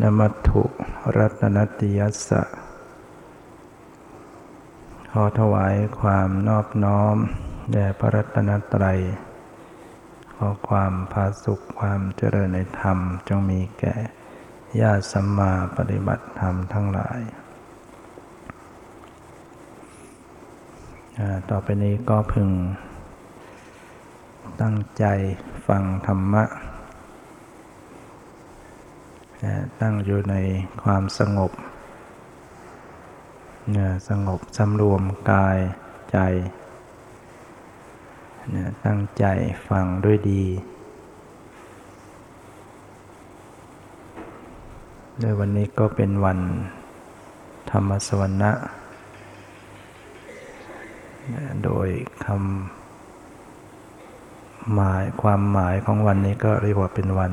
นมัตถุรัตนติยัสสะ ขอถวายความนอบน้อม แด่พระรัตนตรัย ขอความพาสุขความเจริญในธรรมจงมีแก่ญาติสัมมาปฏิบัติธรรมทั้งหลาย ต่อไปนี้ก็พึงตั้งใจฟังธรรมะ ตั้งอยู่ในความสงบสงบสำรวมกายใจ ตั้งใจฟังด้วยดีในวันนี้ก็เป็นวันธรรมสวรรณะโดยคำหมายความหมายของวันนี้ก็เรียกว่าเป็นวัน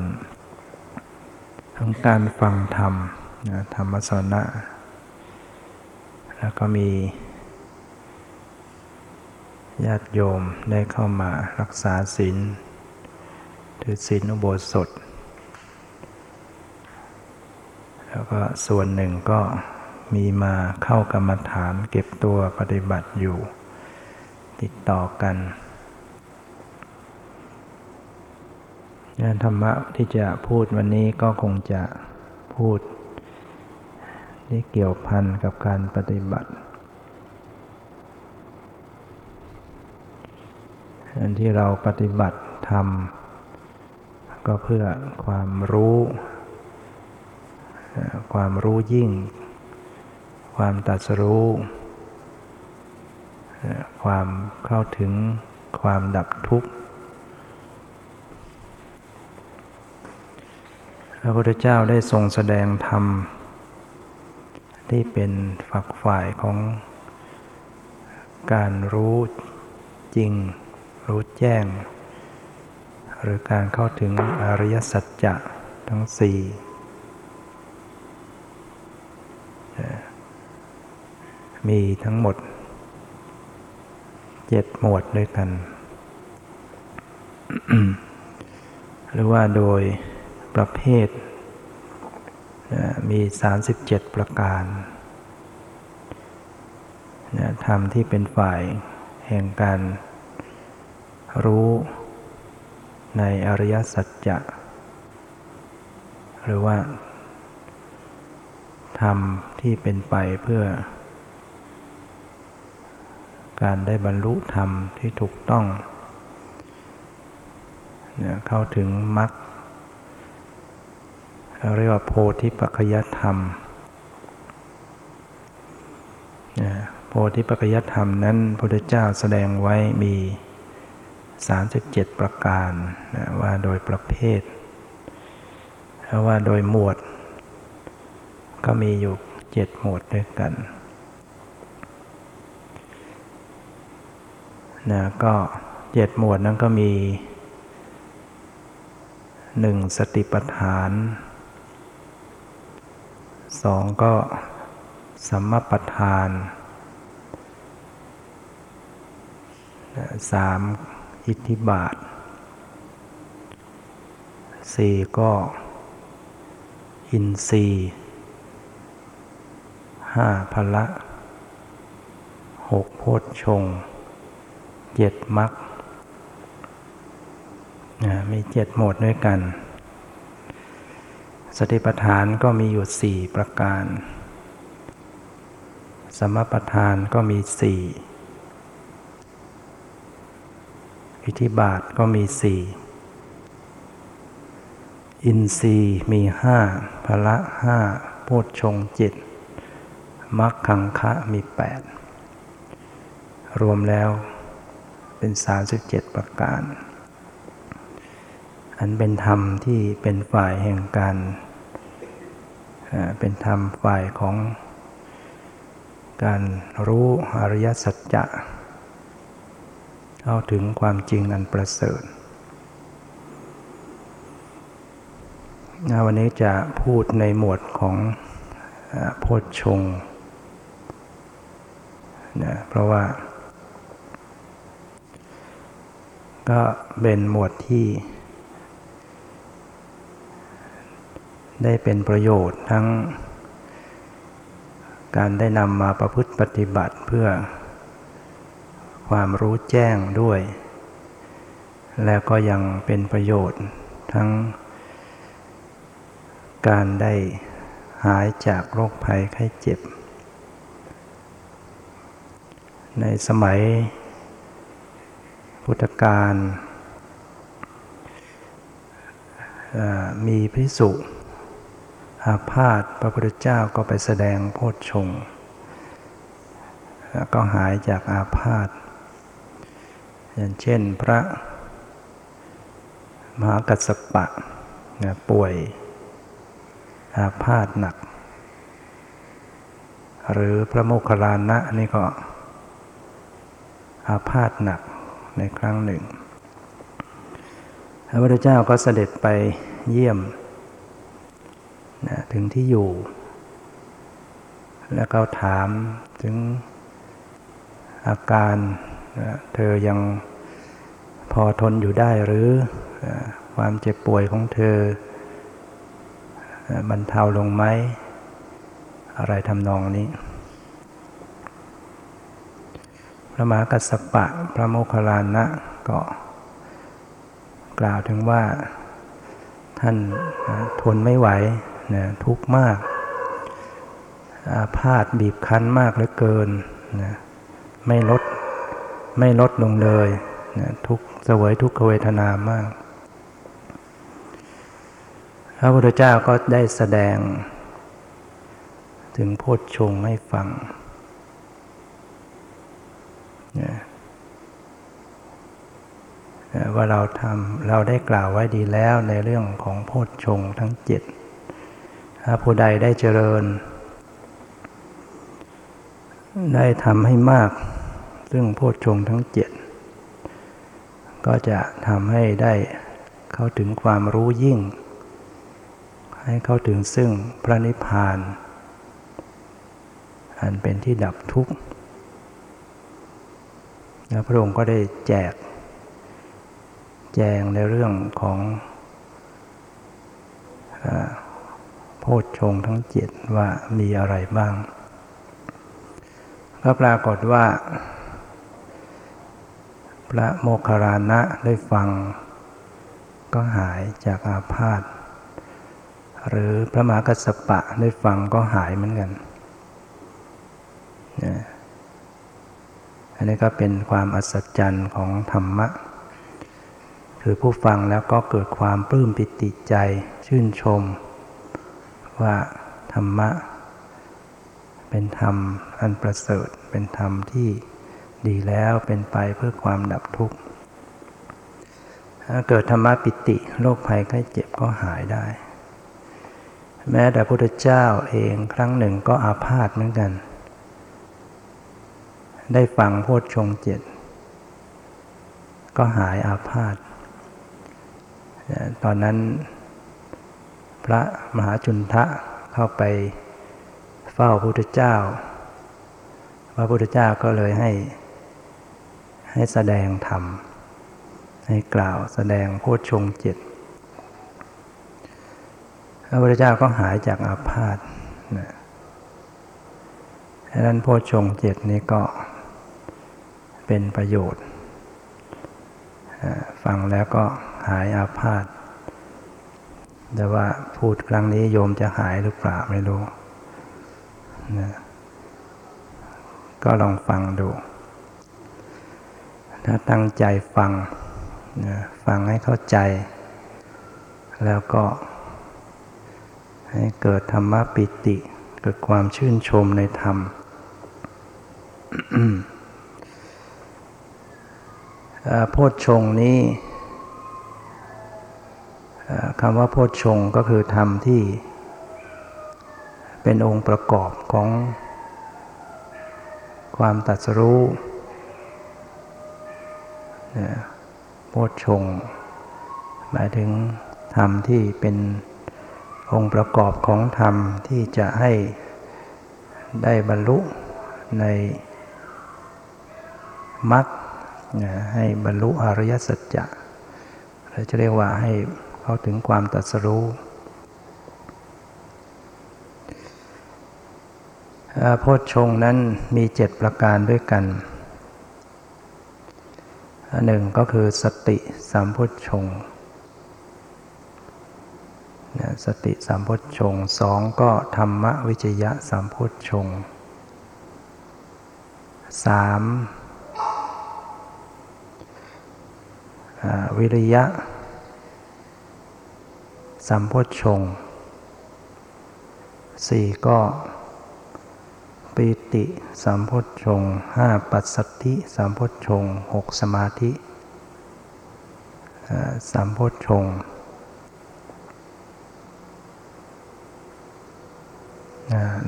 ของการฟังธรรมนะธรรมสนะ แล้วก็มีญาติโยมได้เข้ามารักษาศีลถือศีลอุโบสถ แล้วก็ส่วนหนึ่งก็มีมาเข้ากรรมฐานเก็บตัวปฏิบัติอยู่ ติดต่อกัน งานธรรมะที่จะพูดวันนี้ก็คงจะพูด ที่เกี่ยวพันกับการปฏิบัติ อันที่เราปฏิบัติทำก็เพื่อความรู้ ความรู้ยิ่ง ความตัดสู้ ความเข้าถึงความดับทุกข์ พระพุทธเจ้าได้ทรงแสดงธรรม ที่เป็นฝักฝ่ายของการรู้จริง รู้แจ้ง หรือการเข้าถึงอริยสัจจะทั้งสี่มีทั้งหมดเจ็ดหมวดด้วยกัน หรือว่าโดย ประเภท มี 37 ประการธรรมที่เป็นฝ่ายแห่งการรู้ในอริยสัจจะ หรือว่าธรรมที่เป็นไปเพื่อ การได้บรรลุธรรมที่ถูกต้อง เข้าถึงมรรค เรียกว่าโพธิปัจจยธรรม โพธิปัจจยธรรมนั้นพระพุทธเจ้าแสดงไว้มี 37 ประการว่าโดยประเภทว่าโดยหมวด ก็มีอยู่เจ็ดหมวดด้วยกันนะก็เจ็ดหมวดนั้นก็มีหนึ่งสติปัฏฐาน สองก็สัมมาประธานสามอิทธิบาทสี่ก็ อินทรีย์ห้าพละหกโพชฌงเจ็ดมรรคมีเจ็ดโหมดด้วยกัน สติปัฏฐานก็มีอยู่สี่ประการ สมปัฏฐานก็มีสี่อิทิบาทก็มีสี่อินทรีย์มีห้าพละห้าโพชฌงเจ็ดมัคคังคะมีแปดรวมแล้วเป็นสามสิบเจ็ดประการ อันเป็นธรรมที่เป็นฝ่ายแห่งการ เป็นธรรมฝ่ายของการรู้อริยสัจจะเข้าถึงความจริงอันประเสริฐวันนี้จะพูดในหมวดของโพชฌงนะเพราะว่า ก็เป็นหมวดที่ ได้เป็นประโยชน์ทั้ง การได้นำมาประพฤติปฏิบัติเพื่อความรู้แจ้งด้วย แล้วก็ยังเป็นประโยชน์ทั้ง การได้หายจากโรคภัยไข้เจ็บ ในสมัยพุทธกาลมีพิสุ อาพาธพระพุทธเจ้าก็ไปแสดงโพชฌงก็หายจากอาพาธอย่างเช่นพระมหากัสสปะป่วยอาพาธหนัก หรือพระโมคคัลลานะนี่ก็อาพาธหนักในครั้งหนึ่ง พระพุทธเจ้าก็เสด็จไปเยี่ยม นะถึงที่อยู่ แล้วก็ถามถึงอาการนะเธอยังพอทนอยู่ได้หรือความเจ็บป่วยของเธอบรรเทาลงไหม อะไรทำนองนี้ พระมหากัสสปะ พระโมคคัลลานะก็กล่าวถึงว่าท่านทนไม่ไหว นะทุกข์มาก อาพาธบีบคั้นมากเหลือเกินนะไม่ลดไม่ลดลงเลยนะทุกเสวยทุกขเวทนามาก พระพุทธเจ้าก็ได้แสดง ถึงโพชฌงให้ฟังนะว่าเราทำเราได้กล่าวไว้ดีแล้วในเรื่องของโพชฌงทั้งเจ็ด ถ้าผู้ใดได้เจริญ ได้ทำให้มาก ซึ่งโพชฌงทั้งเจ็ดก็จะทำให้ได้เข้าถึงความรู้ยิ่ง ให้เข้าถึงซึ่งพระนิพพาน อันเป็นที่ดับทุกข์แล้วพระองค์ก็ได้แจก แจงในเรื่องของโพชฌงทั้งเจ็ดว่ามีอะไรบ้าง ก็ปรากฏว่า พระโมคคารานะได้ฟัง ก็หายจากอาพาธหรือพระมหากัสสปะได้ฟังก็หายเหมือนกัน อันนี้ก็เป็นความอัศจรรย์ของธรรมะ คือผู้ฟังแล้วก็เกิดความปลื้มปิติใจชื่นชม ว่าธรรมะ เป็นธรรมอันประเสริฐ เป็นธรรมที่ดีแล้วเป็นไปเพื่อความดับทุกข์ถ้าเกิดธรรมะปิติโรคภัยไข้เจ็บก็หายได้ แม้แต่พระพุทธเจ้าเองครั้งหนึ่งก็อาพาธเหมือนกัน ได้ฟังโพชฌงเจ็ดก็หายอาพาธตอนนั้น พระมหาจุนทะเข้าไปเฝ้าพระพุทธเจ้า พระพุทธเจ้าก็เลยให้ให้แสดงธรรม ให้กล่าวแสดงโพชฌงเจ็ดพระพุทธเจ้าก็หายจากอาพาธนะดังนั้นโพชฌงเจ็ดนี้ก็เป็นประโยชน์ ฟังแล้วก็หายอาพาธ แต่ว่าพูดครั้งนี้โยมจะหายหรือเปล่าไม่รู้นะก็ลองฟังดู ถ้าตั้งใจฟังนะฟังให้เข้าใจ แล้วก็ ให้เกิดธรรมปิติ เกิดความชื่นชมในธรรม โพชฌงนี้ คำว่าโพชฌงก็คือธรรมที่ เป็นองค์ประกอบของ ความตัดสรู้โพชฌงหมายถึงธรรมที่เป็นองค์ประกอบของธรรมที่จะให้ได้บรรลุในมรรคให้บรรลุอริยสัจจะเราจะเรียกว่าให้ เขาถึงความตัดสรู้โพชฌงนั้นมีเจ็ดประการด้วยกันหนึ่งก็คือสติสามพุทชงสติสามพุทชงสองก็ธรรมวิจยะสามพุทชงสามวิริยะ สัมโพชงสี่ก็ปีติสัมโพชงห้าปัสสติสัมโพชงหกสมาธิสัมโพชง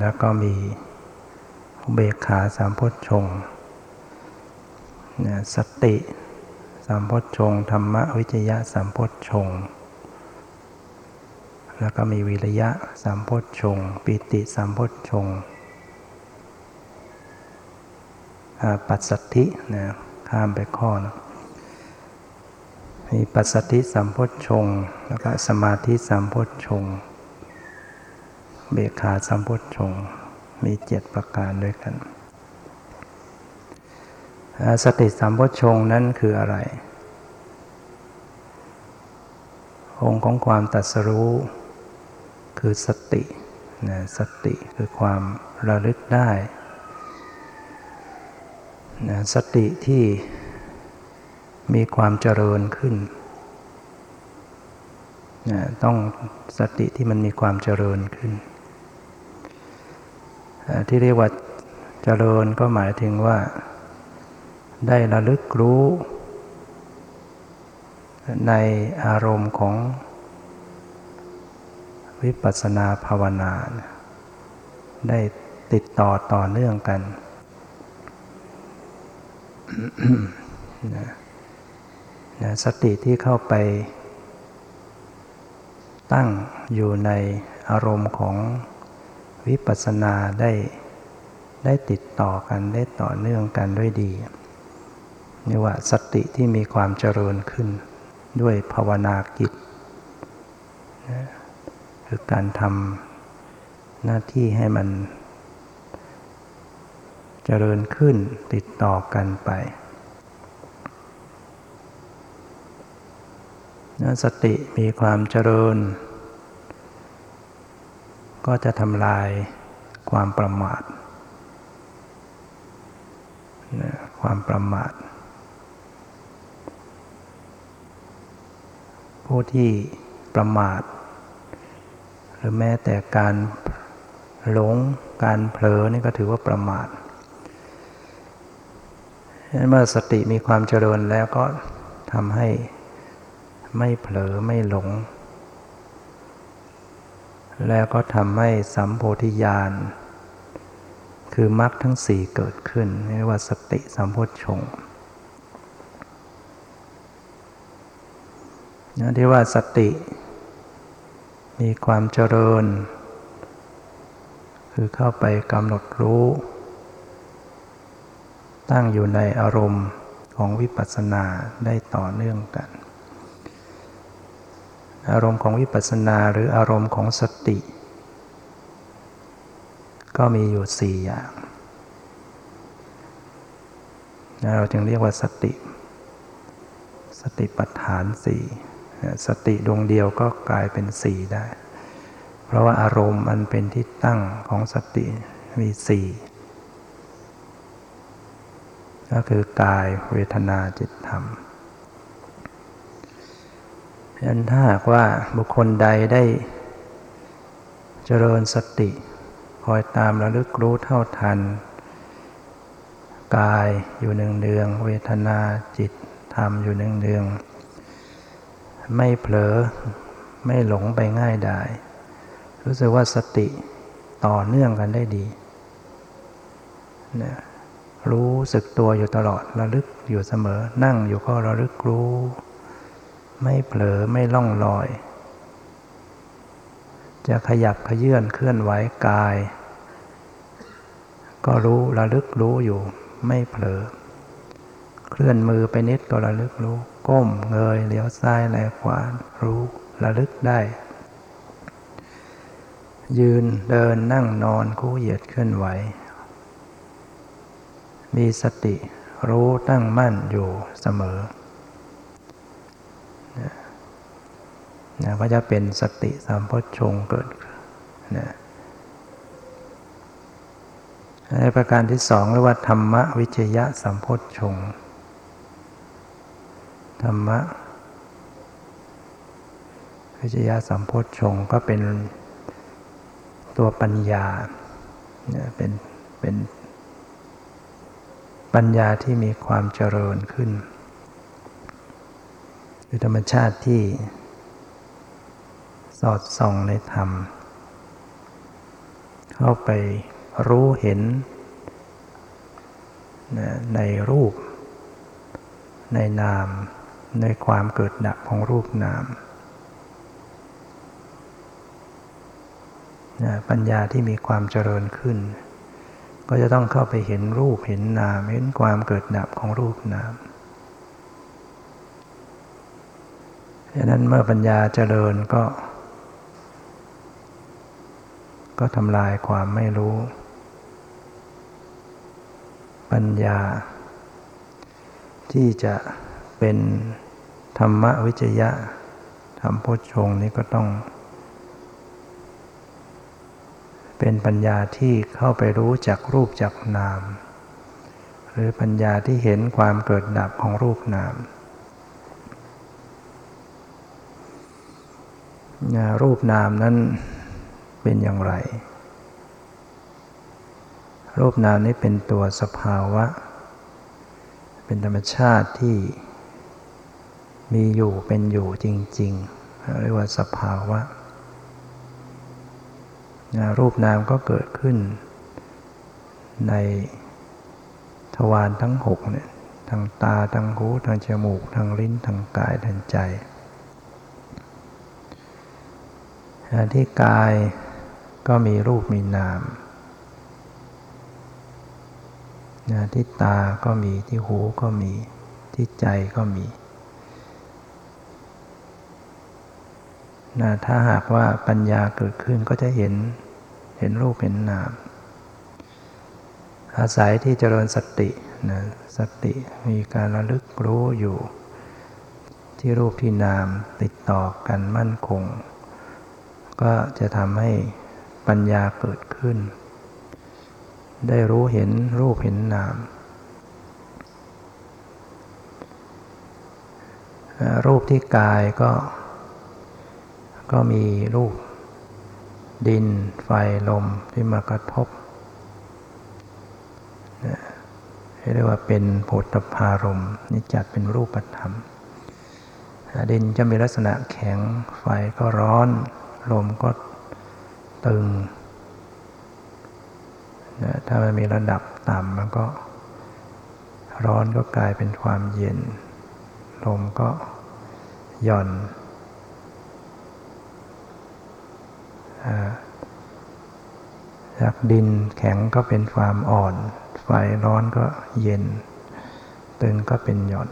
แล้วก็มีเบขาสามพชงสติสามพชงธรรมวิจยะสามพชง แล้วก็มีวิริยะสามพชงปิติสามพชงปัสสตินะข้ามไปข้อนะมีปัสสติสามพชงแล้วก็สมาธิสามพชงเบขาสามพชงมีเจ็ดประการด้วยกัน สติสัมโพชงนั้นคืออะไรองค์ของความตัดสรู้ คือสตินะสติคือความระลึกได้นะสติที่มีความเจริญขึ้นนะต้องสติที่มันมีความเจริญขึ้น ที่เรียกว่าเจริญก็หมายถึงว่า ได้ระลึกรู้ ในอารมณ์ของ วิปัสสนาภาวนา ได้ติดต่อต่อเนื่องกันนะสติที่เข้าไป ตั้งอยู่ในอารมณ์ของวิปัสสนาได้ได้ติดต่อกันได้ต่อเนื่องกันด้วยดีนี่ว่าสติที่มีความเจริญขึ้นด้วยภาวนากิจ คือการทำหน้าที่ให้มัน เจริญขึ้นติดต่อกันไปนสติมีความเจริญ ก็จะทำลายความประมาทความประมาท ผู้ที่ประมาท หรือแม้แต่การหลงการเผลอนี่ก็ถือว่าประมาทเมื่อสติมีความเจริญแล้วก็ทำให้ไม่เผลอไม่หลง แล้วก็ทำให้สัมโพธิญาณคือมรรคทั้งสี่เกิดขึ้นเรียกว่าสติสัมโพชงนะที่ว่าสติ มีความเจริญ คือเข้าไปกำหนดรู้ ตั้งอยู่ในอารมณ์ของวิปัสสนาได้ต่อเนื่องกัน อารมณ์ของวิปัสสนาหรืออารมณ์ของสติ ก็มีอยู่สี่อย่าง เราจึงเรียกว่าสติ สติปัฏฐานสี่ สติดวงเดียวก็กลายเป็นสี่ได้ เพราะว่าอารมณ์มันเป็นที่ตั้งของสติมีสี่ก็คือกายเวทนาจิตธรรมยันถ้าหากว่าบุคคลใดได้เจริญสติ คอยตามระลึกรู้เท่าทัน กายอยู่หนึ่งเดือง เวทนาจิตธรรมอยู่หนึ่งเดือง ไม่เผลอ ไม่หลงไปง่ายได้รู้สึกว่าสติต่อเนื่องกันได้ดีนะรู้สึกตัวอยู่ตลอดระลึกอยู่เสมอ นั่งอยู่ก็ระลึกรู้ ไม่เผลอไม่ล่องลอย จะขยับขยื่นเคลื่อนไหวกาย ก็รู้ระลึกรู้อยู่ ไม่เผลอ เคลื่อนมือไปนิดก็ระลึกรู้ ก้มเงยเลี้ยวซ้ายแลขวารู้ระลึกได้ ยืนเดินนั่งนอนคู่เหยียดเคลื่อนไหว มีสติรู้ตั้งมั่นอยู่เสมอนะก็จะเป็นสติสัมพชงเกิดนะในประการที่สองเรียกว่าธรรมวิจยะสัมพชง ธรรมะวิจยะสัมพชงก็เป็นตัวปัญญาเป็นเป็นปัญญาที่มีความเจริญขึ้นคือธรรมชาติที่สอดส่องในธรรม เข้าไปรู้เห็นในรูป ในนาม ในความเกิดดับของรูปนามปัญญาที่มีความเจริญขึ้น ก็จะต้องเข้าไปเห็นรูปเห็นนาม เห็นความเกิดดับของรูปนามดังนั้นเมื่อปัญญาเจริญก็ ก็ทำลายความไม่รู้ ปัญญา ที่จะเป็น ธรรมวิจยะธรรมโพชงนี้ก็ต้อง เป็นปัญญาที่เข้าไปรู้จักรูปจักนาม หรือปัญญาที่เห็นความเกิดดับของรูปนามรูปนามนั้นเป็นอย่างไร รูปนามนี้เป็นตัวสภาวะ เป็นธรรมชาติที่ มีอยู่เป็นอยู่จริงๆ เรียกว่าสภาวะ รูปนามก็เกิดขึ้น ในทวารทั้งหกเนี่ยทางตาทางหูทางจมูกทางลิ้นทางกายทางใจที่กายก็มีรูปมีนามที่ตาก็มีที่หูก็มีที่ใจก็มี นะถ้าหากว่าปัญญาเกิดขึ้นก็จะเห็นเห็นรูปเห็นนาม อาศัยที่เจริญสตินะสติมีการระลึกรู้อยู่ ที่รูปที่นามติดต่อกันมั่นคง ก็จะทำให้ปัญญาเกิดขึ้น ได้รู้เห็นรูปเห็นนามรูปที่กายก็ ก็มีรูป ดิน ไฟ ลมที่มากระทบเรียกว่าเป็นโพธพารมนี่จัดเป็นรูปธรรม ดินจะมีลักษณะแข็ง ไฟก็ร้อน ลมก็ตึงนะถ้ามันมีระดับต่ำมันก็ร้อนก็กลายเป็นความเย็น ลมก็หย่อน จากดินแข็งก็เป็นความอ่อน ไฟร้อนก็เย็น ตึงก็เป็นหย่อน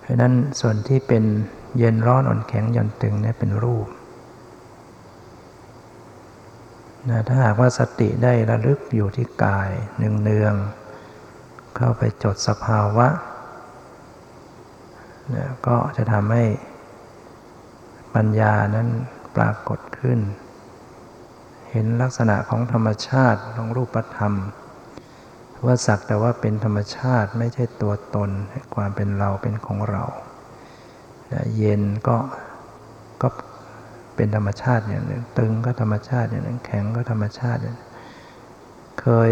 เพราะนั้นส่วนที่เป็นเย็นร้อนอ่อนแข็งหย่อนตึงเนี่ยเป็นรูปนะถ้าหากว่าสติได้ระลึกอยู่ที่กายเนืองๆเข้าไปจดสภาวะนะก็จะทำให้ปัญญานั้นปรากฏ ขึ้น เห็นลักษณะของธรรมชาติของรูปธรรม ว่าสักแต่ว่าเป็นธรรมชาติไม่ใช่ตัวตนความเป็นเราเป็นของเรา เย็นก็ก็เป็นธรรมชาติอย่างหนึ่งตึงก็ธรรมชาติอย่างหนึ่งแข็งก็ธรรมชาติอย่างเคย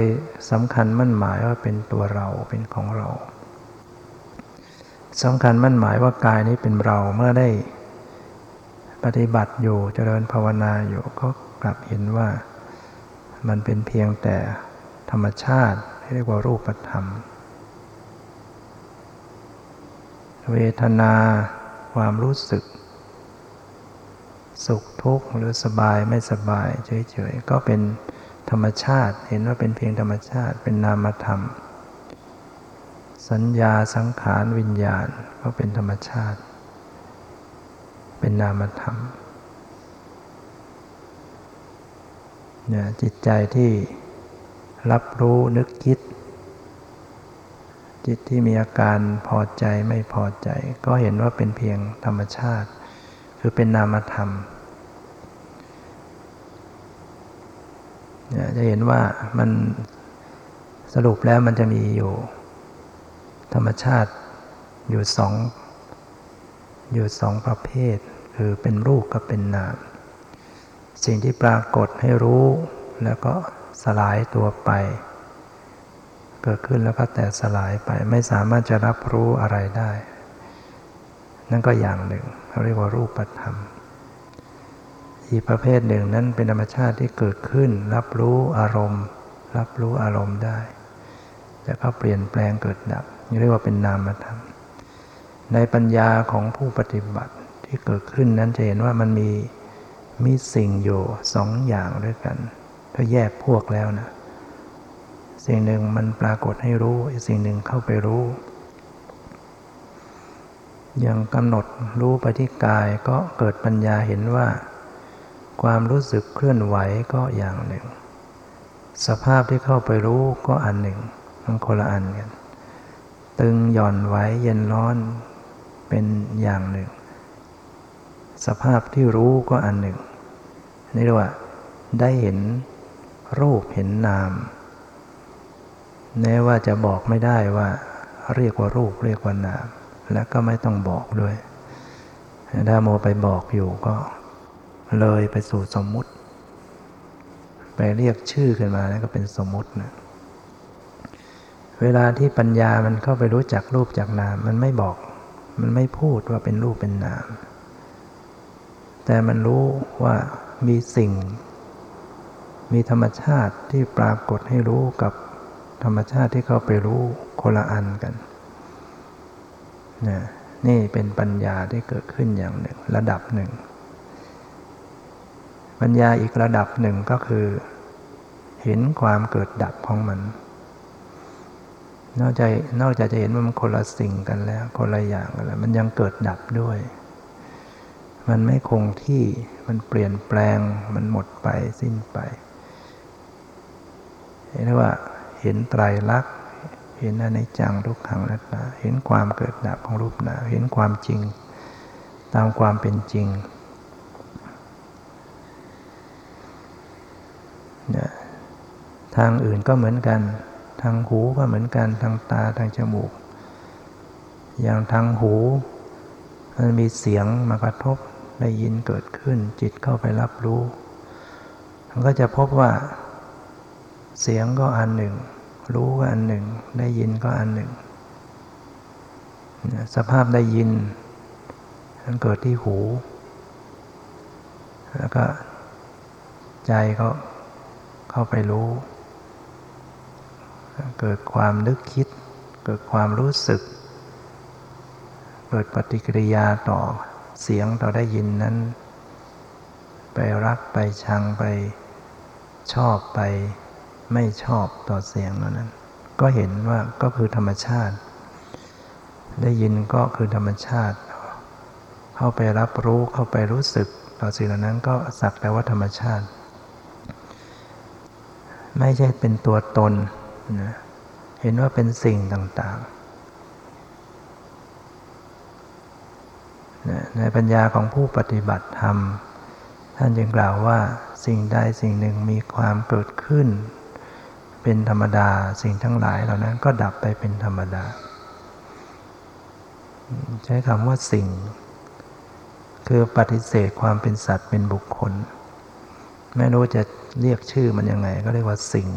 สำคัญมั่นหมายว่าเป็นตัวเราเป็นของเราสำคัญมั่นหมายว่ากายนี้เป็นเราเมื่อได้ ปฏิบัติอยู่เจริญภาวนาอยู่ก็กลับเห็นว่ามันเป็นเพียงแต่ธรรมชาติเรียกว่ารูปธรรม เวทนาความรู้สึก สุขทุกข์หรือสบายไม่สบายเฉยๆก็เป็นธรรมชาติเห็นว่าเป็นเพียงธรรมชาติเป็นนามธรรม สัญญาสังขารวิญญาณก็เป็นธรรมชาติ เป็นนามธรรมเนี่ยจิตใจที่รับรู้นึกคิด จิตที่มีอาการพอใจไม่พอใจ ก็เห็นว่าเป็นเพียงธรรมชาติ คือเป็นนามธรรมจะเห็นว่ามันสรุปแล้วมันจะมีอยู่ ธรรมชาติอยู่สองอยู่สองประเภท คือเป็นรูปกับเป็นนาม สิ่งที่ปรากฏให้รู้แล้วก็สลายตัวไป เกิดขึ้นแล้วก็แต่สลายไปไม่สามารถจะรับรู้อะไรได้ นั่นก็อย่างหนึ่งเขาเรียกว่ารูปธรรม อีกประเภทหนึ่งนั้นเป็นธรรมชาติที่เกิดขึ้น รับรู้อารมณ์ รับรู้อารมณ์ได้แล้วก็เปลี่ยนแปลงเกิดดับเรียกว่าเป็นนามธรรมในปัญญาของผู้ปฏิบัติ ที่เกิดขึ้นนั้นจะเห็นว่ามันมีมีสิ่งอยู่สองอย่างด้วยกันถ้าแยกพวกแล้วนะสิ่งหนึ่งมันปรากฏให้รู้อีกสิ่งหนึ่งเข้าไปรู้ ยังกำหนดรู้ไปที่กายก็เกิดปัญญาเห็นว่า ความรู้สึกเคลื่อนไหวก็อย่างหนึ่ง สภาพที่เข้าไปรู้ก็อันหนึ่งมันคนละอันกัน ตึงหย่อนไหวเย็นร้อนเป็นอย่างหนึ่ง สภาพที่รู้ก็อันหนึ่ง นี่เรียกว่า ได้เห็นรูปเห็นนามแม้ว่าจะบอกไม่ได้ว่า เรียกว่ารูปเรียกว่านาม และก็ไม่ต้องบอกด้วย ถ้าโมไปบอกอยู่ก็ เลยไปสู่สมมุติ ไปเรียกชื่อขึ้นมาแล้วก็เป็นสมมุตินะเวลาที่ปัญญามันเข้าไปรู้จักรูปจากนาม มันไม่บอก มันไม่พูดว่าเป็นรูปเป็นนาม แต่มันรู้ว่ามีสิ่ง มีธรรมชาติที่ปรากฏให้รู้กับธรรมชาติที่เข้าไปรู้คนละอันกันนะนี่เป็นปัญญาที่เกิดขึ้นอย่างหนึ่ง ระดับหนึ่ง ปัญญาอีกระดับหนึ่งก็คือ เห็นความเกิดดับของมัน นอกจากนอกจากจะเห็นว่ามันคนละสิ่งกันแล้ว คนละอย่างกันแล้ว มันยังเกิดดับด้วย มันไม่คงที่มันเปลี่ยนแปลงมันหมดไปสิ้นไปเห็นว่าเห็นไตรลักษณ์เห็นอนิจจังทุกขังนัตตาเห็นความเกิดดับของรูปนามเห็นความจริง ตามความเป็นจริงเนี่ยทางอื่นก็เหมือนกัน ทางหูก็เหมือนกัน ทางตาทางจมูก อย่างทางหูมันมีเสียงมากระทบ ได้ยินเกิดขึ้น จิตเข้าไปรับรู้ มันก็จะพบว่า เสียงก็อันหนึ่ง รู้ก็อันหนึ่ง ได้ยินก็อันหนึ่ง สภาพได้ยินมันเกิดที่หู แล้วก็ใจก็เข้าไปรู้ เกิดความนึกคิด เกิดความรู้สึก เกิดปฏิกิริยาต่อ เสียงต่อได้ยินนั้น ไปรักไปชังไปชอบไปไม่ชอบต่อเสียงนั้น ก็เห็นว่าก็คือธรรมชาติ ได้ยินก็คือธรรมชาติ เข้าไปรับรู้เข้าไปรู้สึกต่อสิ่งเหล่านั้นก็สักแต่ว่าธรรมชาติ ไม่ใช่เป็นตัวตนนะเห็นว่าเป็นสิ่งต่างๆ ในปัญญาของผู้ปฏิบัติธรรม ท่านจึงกล่าวว่าสิ่งใดสิ่งหนึ่งมีความเกิดขึ้น เป็นธรรมดาสิ่งทั้งหลายเหล่านั้นก็ดับไปเป็นธรรมดา ใช้คำว่าสิ่ง คือปฏิเสธความเป็นสัตว์เป็นบุคคล ไม่รู้จะเรียกชื่อมันยังไงก็เรียกว่าสิ่ง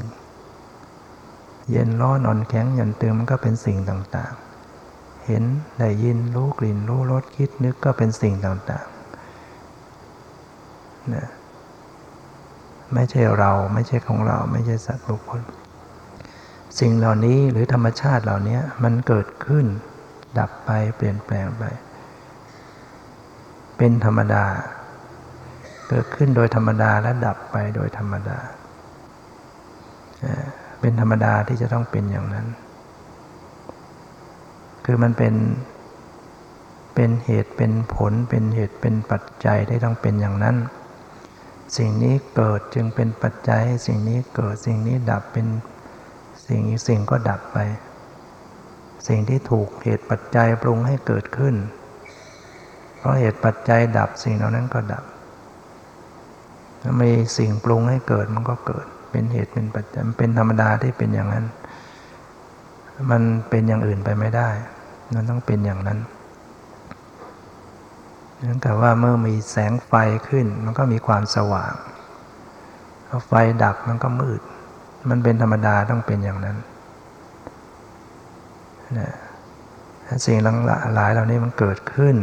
เย็นร้อนอ่อนแข็งหยันตึงมันก็เป็นสิ่งต่างๆ เห็นได้ยินรู้กลิ่น รู้รสคิดนึกก็เป็นสิ่งต่างๆนะไม่ใช่เราไม่ใช่ของเราไม่ใช่สัตว์บุคคล สิ่งเหล่านี้หรือธรรมชาติเหล่านี้มันเกิดขึ้น ดับไปเปลี่ยนแปลงไป เป็นธรรมดา เกิดขึ้นโดยธรรมดาและดับไปโดยธรรมดา เป็นธรรมดาที่จะต้องเป็นอย่างนั้น คือมันเป็น เป็นเหตุเป็นผล เป็นเหตุเป็นปัจจัยที่ต้องเป็นอย่างนั้น สิ่งนี้เกิดจึงเป็นปัจจัย สิ่งนี้เกิดสิ่งนี้ดับเป็นสิ่งอีกสิ่งก็ดับไป สิ่งที่ถูกเหตุปัจจัยปรุงให้เกิดขึ้น เพราะเหตุปัจจัยดับสิ่งเหล่านั้นก็ดับถ้ามีสิ่งปรุงให้เกิดมันก็เกิด เป็นเหตุเป็นปัจจัยเป็นธรรมดาที่เป็นอย่างนั้น มันเป็นอย่างอื่นไปไม่ได้ มันต้องเป็นอย่างนั้นนั่นแต่ว่าเมื่อมีแสงไฟขึ้น มันก็มีความสว่างพอไฟดับมันก็มืด มันเป็นธรรมดาต้องเป็นอย่างนั้นนะสิ่งหลายเหล่านี้มันเกิดขึ้น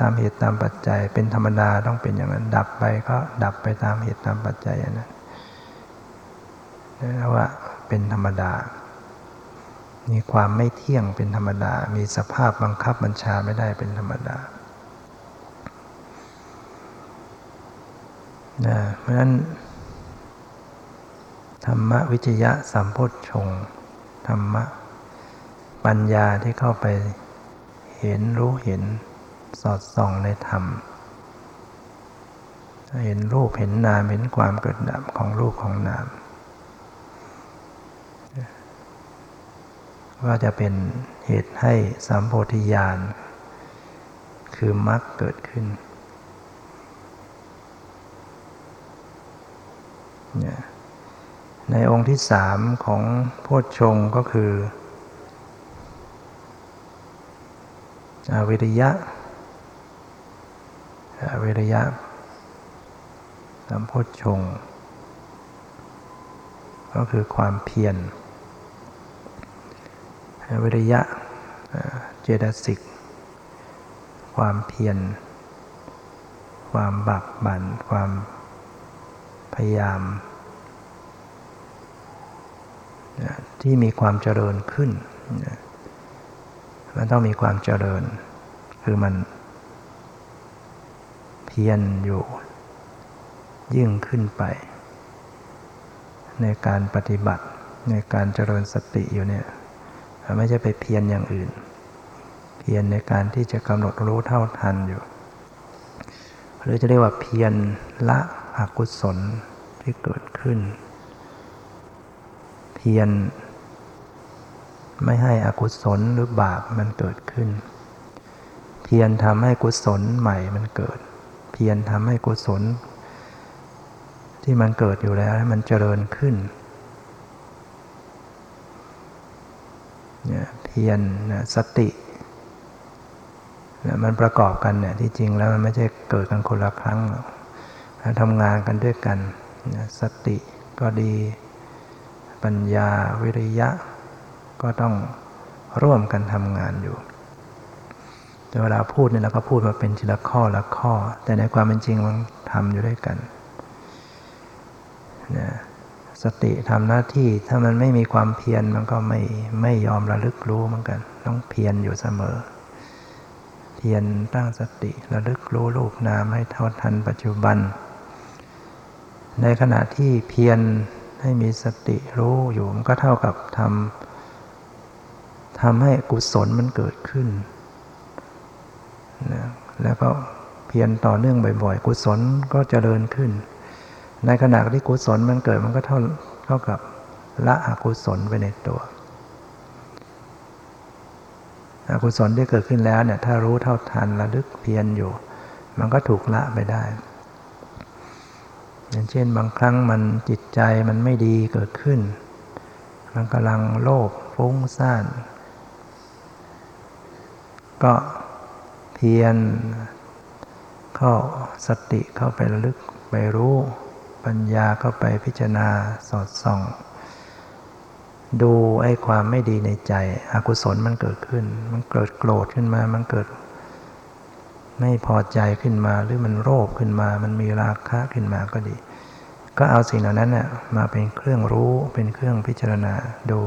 ตามเหตุตามปัจจัย เป็นธรรมดาต้องเป็นอย่างนั้น ดับไปก็ดับไปตามเหตุตามปัจจัยนั้นนี่ว่าเป็นธรรมดา มีความไม่เที่ยงเป็นธรรมดา มีสภาพบังคับบัญชาไม่ได้เป็นธรรมดานะเพราะฉะนั้น ธรรมวิจยะสัมโพชฌงธรรมะปัญญาที่เข้าไปเห็นรู้เห็นสอดส่องในธรรม เห็นรูปเห็นนามเห็นความเกิดดับของรูปของนาม ก็จะเป็นเหตุให้สัมโพธิญาณคือมรรคเกิดขึ้นในองค์ที่สามของโพชฌงก็คืออวิริยะอวิริยะสัมโพชฌงก็คือความเพียร วิริยะเจตสิก ความเพียร ความบักบัน่นความพยายาม ที่มีความเจริญขึ้น มันต้องมีความเจริญ คือมันเพียรอยู่ยิ่งขึ้นไป ในการปฏิบัติในการเจริญสติอยู่เนี่ย ไม่ใช่ไปเพียรอย่างอื่น เพียรในการที่จะกำหนดรู้เท่าทันอยู่ หรือจะเรียกว่าเพียรละอกุศลที่เกิดขึ้น เพียรไม่ให้อกุศลหรือบาปมันเกิดขึ้น เพียรทำให้กุศลใหม่มันเกิด เพียรทำให้กุศล ที่มันเกิดอยู่แล้วให้มันเจริญขึ้นเพียรสติมันประกอบกันเนี่ยที่จริงแล้วมันไม่ใช่เกิดกันคนละครั้งหรอกทำงานกันด้วยกันสติก็ดี ปัญญาวิริยะ ก็ต้องร่วมกันทำงานอยู่ แต่เวลาพูดเนี่ยเราก็พูดมาเป็นทีละข้อละข้อ แต่ในความเป็นจริงมันทำอยู่ด้วยกันนะ สติทำหน้าที่ถ้ามันไม่มีความเพียรมันก็ไม่ไม่ยอมระลึกรู้เหมือนกัน ต้องเพียรอยู่เสมอ เพียรตั้งสติระลึกรู้รูปนามให้เท่าทันปัจจุบัน ในขณะที่เพียรให้มีสติรู้อยู่มันก็เท่ากับทำทำให้กุศลมันเกิดขึ้นนะแล้วก็เพียรต่อเนื่องบ่อยๆ กุศลก็เจริญขึ้น ในขณะที่กุศลมันเกิดมันก็เท่าเท่ากับละอกุศลไปในตัวอกุศลที่เกิดขึ้นแล้วเนี่ยถ้ารู้เท่าทันระลึกเพียรอยู่ มันก็ถูกละไปได้ อย่างเช่นบางครั้งมันจิตใจมันไม่ดีเกิดขึ้น มันกำลังโลภฟุ้งซ่าน ก็เพียรเข้าสติเข้าไประลึกไปรู้ ปัญญาเข้าไปพิจารณาสอดส่อง ดูไอ้ความไม่ดีในใจ อกุศลมันเกิดขึ้น มันเกิดโกรธขึ้นมา มันเกิด ไม่พอใจขึ้นมาหรือมันโลภขึ้นมา มันมีราคะขึ้นมาก็ดี ก็เอาสิ่งเหล่านั้นน่ะมาเป็นเครื่องรู้เป็นเครื่องพิจารณาดู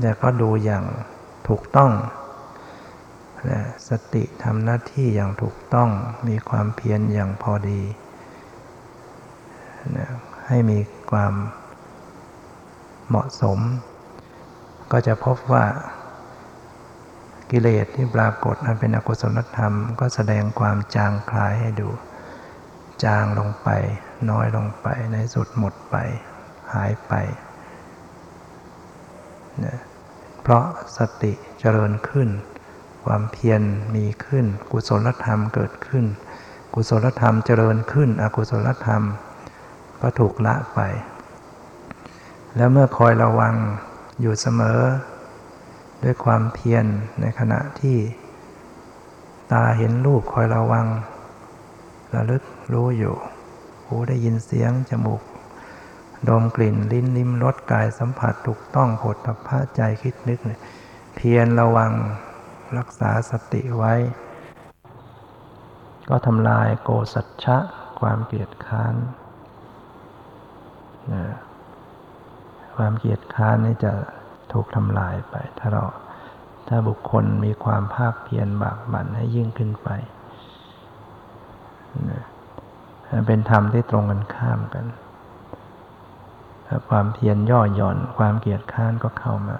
แต่ก็ดูอย่างถูกต้องสติทำหน้าที่อย่างถูกต้องมีความเพียรอย่างพอดี นะให้มีความเหมาะสม ก็จะพบว่ากิเลสที่ปรากฏอันเป็นอกุศลธรรม ก็แสดงความจางคลายให้ดู จางลงไป น้อยลงไปในสุดหมดไป หายไปนะเพราะสติเจริญขึ้น ความเพียรมีขึ้น กุศลธรรมเกิดขึ้น กุศลธรรมเจริญขึ้น อกุศลธรรม ก็ถูกละไป แล้วเมื่อคอยระวังอยู่เสมอ ด้วยความเพียรในขณะที่ ตาเห็นรูปคอยระวัง ระลึกรู้อยู่ หูได้ยินเสียง จมูก ดมกลิ่นลิ้นลิ้มรสกายสัมผัสถูกต้องผดทัพพะใจคิดนึก เพียรระวังรักษาสติไว้ ก็ทำลายโกสัจฉะความเกลียดค้าน ความเกียดค้านนี่จะถูกทำลายไป ถ้าเราถ้าบุคคลมีความภาคเพียรบากบั่นให้ยิ่งขึ้นไปนะเป็นธรรมที่ตรงกันข้ามกันความเพียรย่อหย่อน ความเกียดค้านก็เข้ามา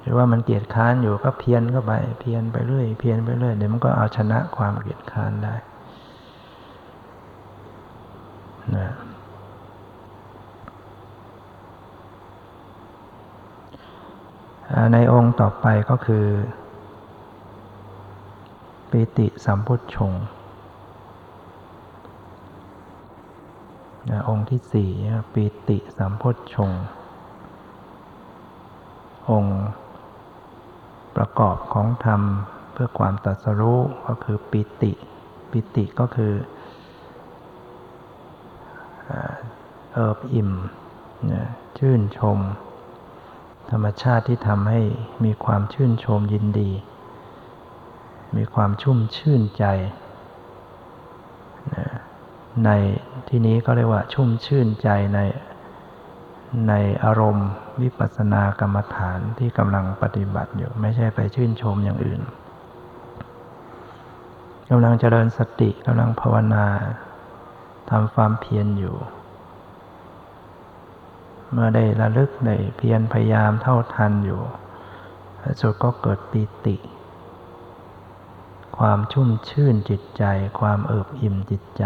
หรือว่ามันเกียดค้านอยู่ก็เพียรเข้าไป เพียรไปเรื่อย เพียรไปเรื่อย เดี๋ยวมันก็เอาชนะความเกียดค้านได้นะ ในองค์ต่อไปก็คือ ปิติสัมพุทธชง องค์ที่สี่ปีติสัมพธชง องค์ประกอบของธรรมเพื่อความตัดสรู้ก็คือปิติ ปิติก็คือเอิบอิ่ม ชื่นชม ธรรมชาติที่ทำให้มีความชื่นชมยินดี มีความชุ่มชื่นใจในที่นี้ก็เรียกว่าชุ่มชื่นใจในในอารมณ์วิปัสสนากรรมฐานที่กำลังปฏิบัติอยู่ ไม่ใช่ไปชื่นชมอย่างอื่นกำลังเจริญสติกำลังภาวนาทำความเพียรอยู่ เมื่อได้ระลึกได้เพียรพยายามเท่าทันอยู่สุดก็เกิดปีติ ความชุ่มชื่นจิตใจ ความเอิบอิ่มจิตใจ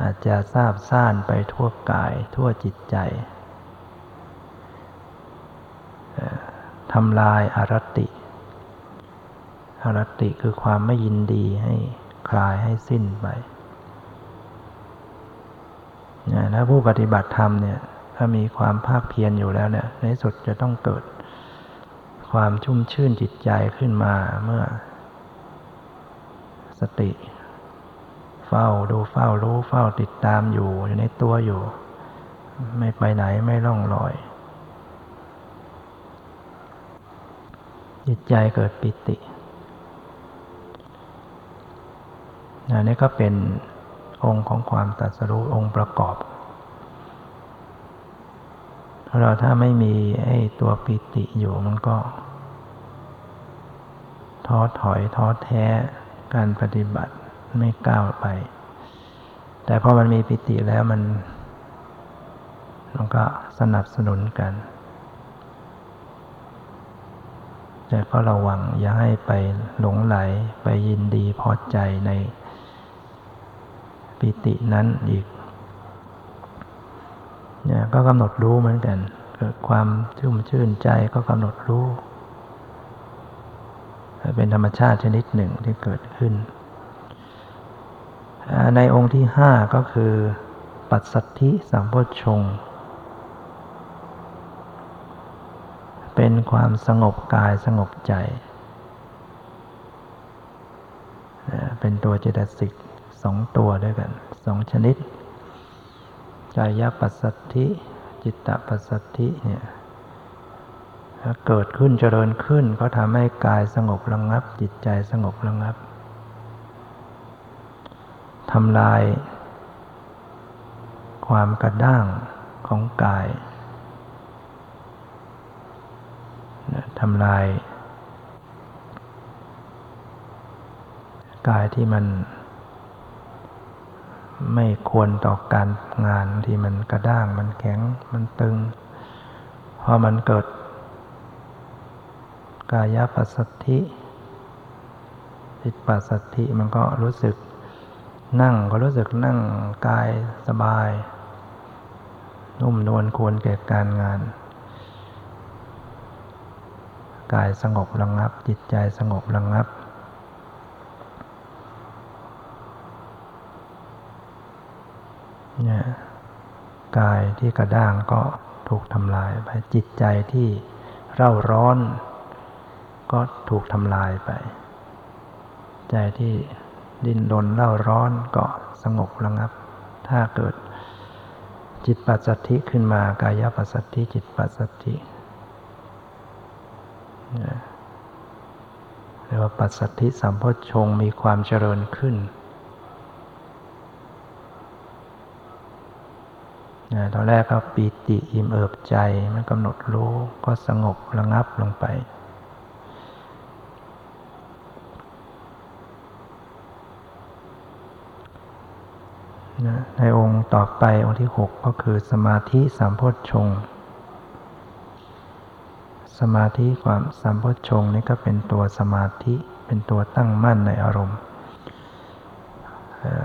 อาจจะทราบซ่านไปทั่วกายทั่วจิตใจทำลายอารติอารติคือความไม่ยินดีให้คลายให้สิ้นไปถ้าผู้ปฏิบัติธรรมเนี่ย ถ้ามีความภาคเพียรอยู่แล้วเนี่ย ในสุดจะต้องเกิด ความชุ่มชื่นจิตใจขึ้นมาเมื่อ สติ เฝ้าดูเฝ้ารู้เฝ้าติดตามอยู่อยู่ในตัวอยู่ ไม่ไปไหนไม่ล่องลอย จิตใจเกิดปิติอันนี้ก็เป็นองค์ของความตัดสรู้องค์ประกอบ เราถ้าไม่มีไอ้ตัวปิติอยู่มันก็ ท้อถอยท้อแท้การปฏิบัติไม่ก้าวไป แต่พอมันมีปิติแล้วมัน มันก็สนับสนุนกัน แต่ก็ระวังอย่าให้ไปหลงไหลไปยินดีพอใจในปิตินั้นอีก เนี่ยก็กำหนดรู้เหมือนกัน เกิดความชุ่มชื่นใจก็กำหนดรู้ เป็นธรรมชาติชนิดหนึ่งที่เกิดขึ้น ในองค์ที่ห้าก็คือ ปัสสัทธิสัมโพชง เป็นความสงบกายสงบใจ เป็นตัวเจตสิกสองตัวด้วยกันสองชนิด กายปัสสัทธิ จิตตปัสสัทธิเนี่ยเกิดขึ้นเจริญขึ้นก็ทำให้กายสงบระงงับ จิตใจสงบระงงับทำลาย ความกระด้างของกายทำลาย กายที่มัน ไม่ควรต่อการงานที่มันกระด้างมันแข็งมันตึง พอมันเกิด กายปัสสธิจิตปัสสธิมันก็รู้สึกนั่งก็รู้สึกนั่งกายสบาย นุ่มนวลควรแก่การงาน กายสงบระงับ จิตใจสงบระงับ เนี่ยกายที่กระด้างก็ถูกทำลายไปจิตใจที่เร่าร้อน ก็ถูกทำลายไป ใจที่ดิ้นรนเล่าร้อนก็สงบระงับ ถ้าเกิดจิตปัสสัทธิขึ้นมากายปัสสัทธิจิตปัสสัทธิเรียกว่าปัสสัทธิสัมโพชงมีความเจริญขึ้น ตอนแรกก็ปีติอิ่มเอิบใจมันกำหนดรู้ก็สงบระงับลงไป ในองค์ต่อไปองค์ที่หกก็คือสมาธิสามพชฌงสมาธิความสามพชฌงนี่ก็เป็นตัวสมาธิเป็นตัวตั้งมั่นในอารมณ์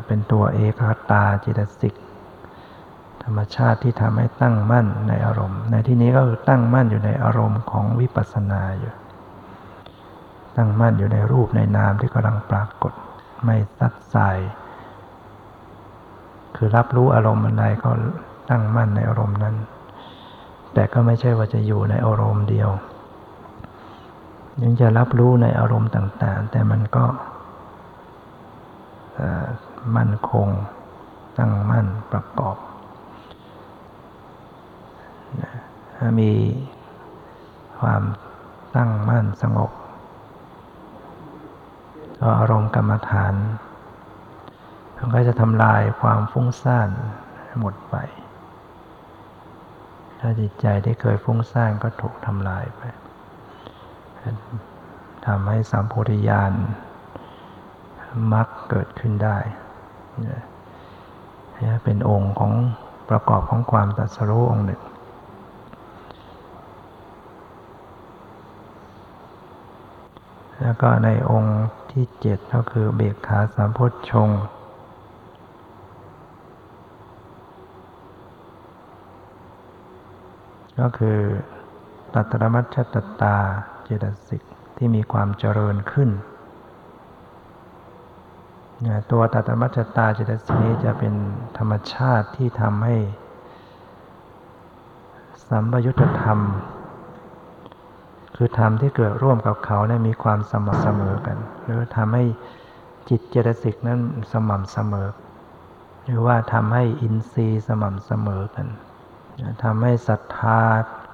เป็นตัวเอกตาจิตสิก ธรรมชาติที่ทำให้ตั้งมั่นในอารมณ์ ในที่นี้ก็คือตั้งมั่นอยู่ในอารมณ์ของวิปัสสนาอยู่ ตั้งมั่นอยู่ในรูปในนามที่กำลังปรากฏ ไม่ซัดสายคือรับรู้อารมณ์อะไรก็ตั้งมั่นในอารมณ์นั้น แต่ก็ไม่ใช่ว่าจะอยู่ในอารมณ์เดียว ยังจะรับรู้ในอารมณ์ต่าง ๆ แต่มันก็มั่นคง ตั้งมั่นประกอบ ถ้ามีความตั้งมั่นสงบก็อารมณ์กรรมฐานมันก็จะทำลายความฟุ้งซ่านหมดไป ถ้าจิตใจที่เคยฟุ้งซ่านก็ถูกทำลายไปทำให้สามโพธิญาณมักเกิดขึ้นได้เป็นองค์ของประกอบของความตัดสรู้องค์หนึ่ง แล้วก็ในองค์ที่เจ็ดก็คือเบกขาสามพชง ก็คือตัตรมัชชตตาเจตสิกที่มีความเจริญขึ้น ตัวตัตรมัชชตาเจตสิกนี้จะเป็นธรรมชาติที่ทำให้สัมปยุตธรรม คือธรรมที่เกิดร่วมกับเขาเนี่ยมีความสม่ำเสมอกัน หรือทำให้จิตเจตสิกนั้นสม่ำเสมอ หรือว่าทำให้อินทรีย์สม่ำเสมอกันทำให้ศรัทธา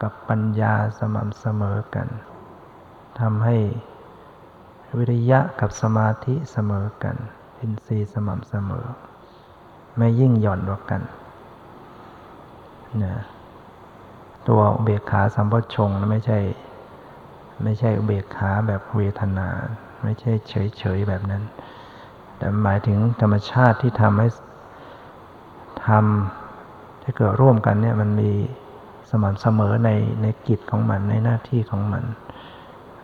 กับปัญญาสม่ำเสมอกันทำให้วิริยะกับสมาธิเสมอกัน อินทรีย์สม่ำเสมอ ไม่ยิ่งหย่อนกว่ากันนะตัวเบกขาสัมปชงไม่ใช่ ไม่ใช่อุเบกขาแบบเวทนา ไม่ใช่เฉยๆแบบนั้น แต่หมายถึงธรรมชาติที่ทำให้ทำที่เกิดร่วมกันเนี่ยมันมีสม่ำเสมอในในกิจของมันในหน้าที่ของมัน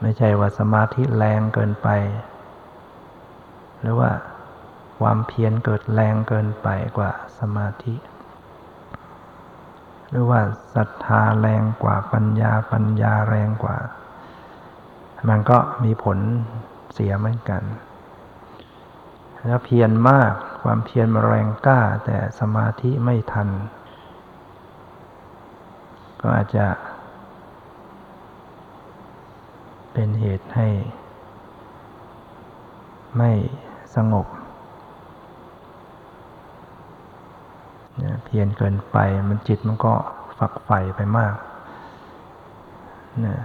ไม่ใช่ว่าสมาธิแรงเกินไป หรือว่าความเพียรเกิดแรงเกินไปกว่าสมาธิ หรือว่าศรัทธาแรงกว่าปัญญาปัญญาแรงกว่า มันก็มีผลเสียเหมือนกัน แล้วเพียรมากความเพียรมาแรงกล้าแต่สมาธิไม่ทัน ก็อาจจะ เป็นเหตุให้ ไม่สงบเพียนเกินไปมันจิตมันก็ฝักใฝ่ไปมากนะ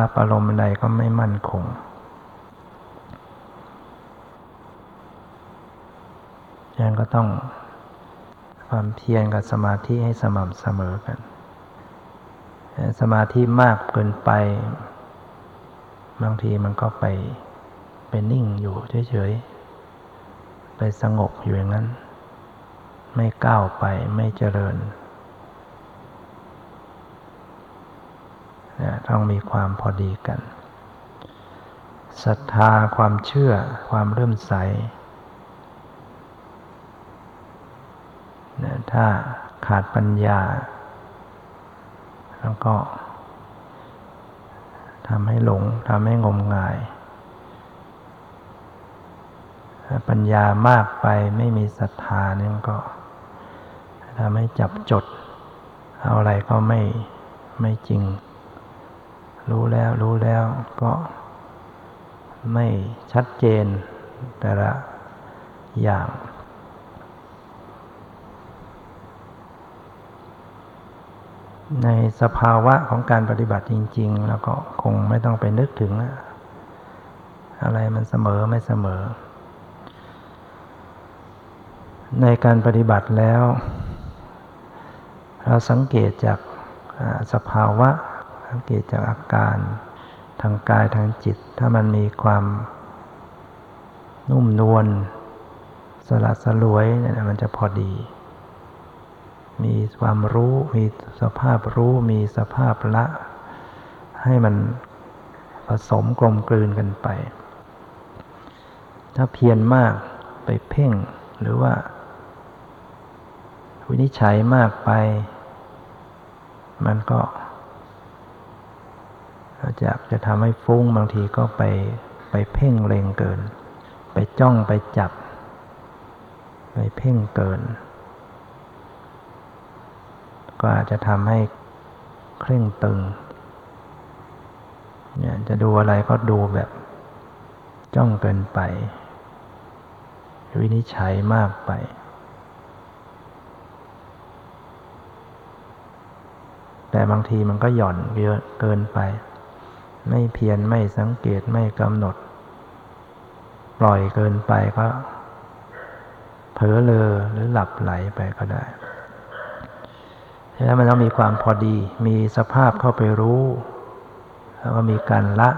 รับอารมณ์ใดก็ไม่มั่นคง ยังก็ต้องความเพียรกับสมาธิให้สม่ำเสมอกัน สมาธิมากเกินไป บางทีมันก็ไปไปนิ่งอยู่เฉยๆ ไปสงบอยู่อย่างนั้น ไม่ก้าวไปไม่เจริญ ต้องมีความพอดีกันศรัทธาความเชื่อความเริ่มใสนะถ้าขาดปัญญา แล้วก็ทำให้หลงทำให้งมงายถ้าปัญญามากไปไม่มีศรัทธาเนี่ยก็ทำให้จับจด เอาอะไรก็ไม่ไม่จริง รู้แล้วรู้แล้วก็ไม่ชัดเจนแต่ละอย่าง ในสภาวะของการปฏิบัติจริง ๆ แล้วก็คงไม่ต้องไปนึกถึง อะไรมันเสมอไม่เสมอ ในการปฏิบัติแล้ว เราสังเกตจากสภาวะ สังเกตจากอาการทางกายทางจิต ถ้ามันมีความนุ่มนวลสละสลวยเนี่ยมันจะพอดี มีความรู้มีสภาพรู้มีสภาพละ ให้มันผสมกลมกลืนกันไป ถ้าเพียรมากไปเพ่งหรือว่า วินิจฉัยมากไป มันก็ จะจะทำให้ฟุ้งบางทีก็ไปไปเพ่งเล็งเกิน ไปจ้องไปจับ ไปเพ่งเกิน ก็อาจจะทำให้เคร่งตึงเนี่ยจะดูอะไรก็ดูแบบจ้องเกินไป วินิจฉัยมากไป แต่บางทีมันก็หย่อนเยอะเกินไป ไม่เพียรไม่สังเกตไม่กำหนด ปล่อยเกินไปก็เผลอเลอหรือหลับไหลไปก็ได้ฉะนั้นมันต้องมีความพอดี มีสภาพเข้าไปรู้ แล้วก็มีการละ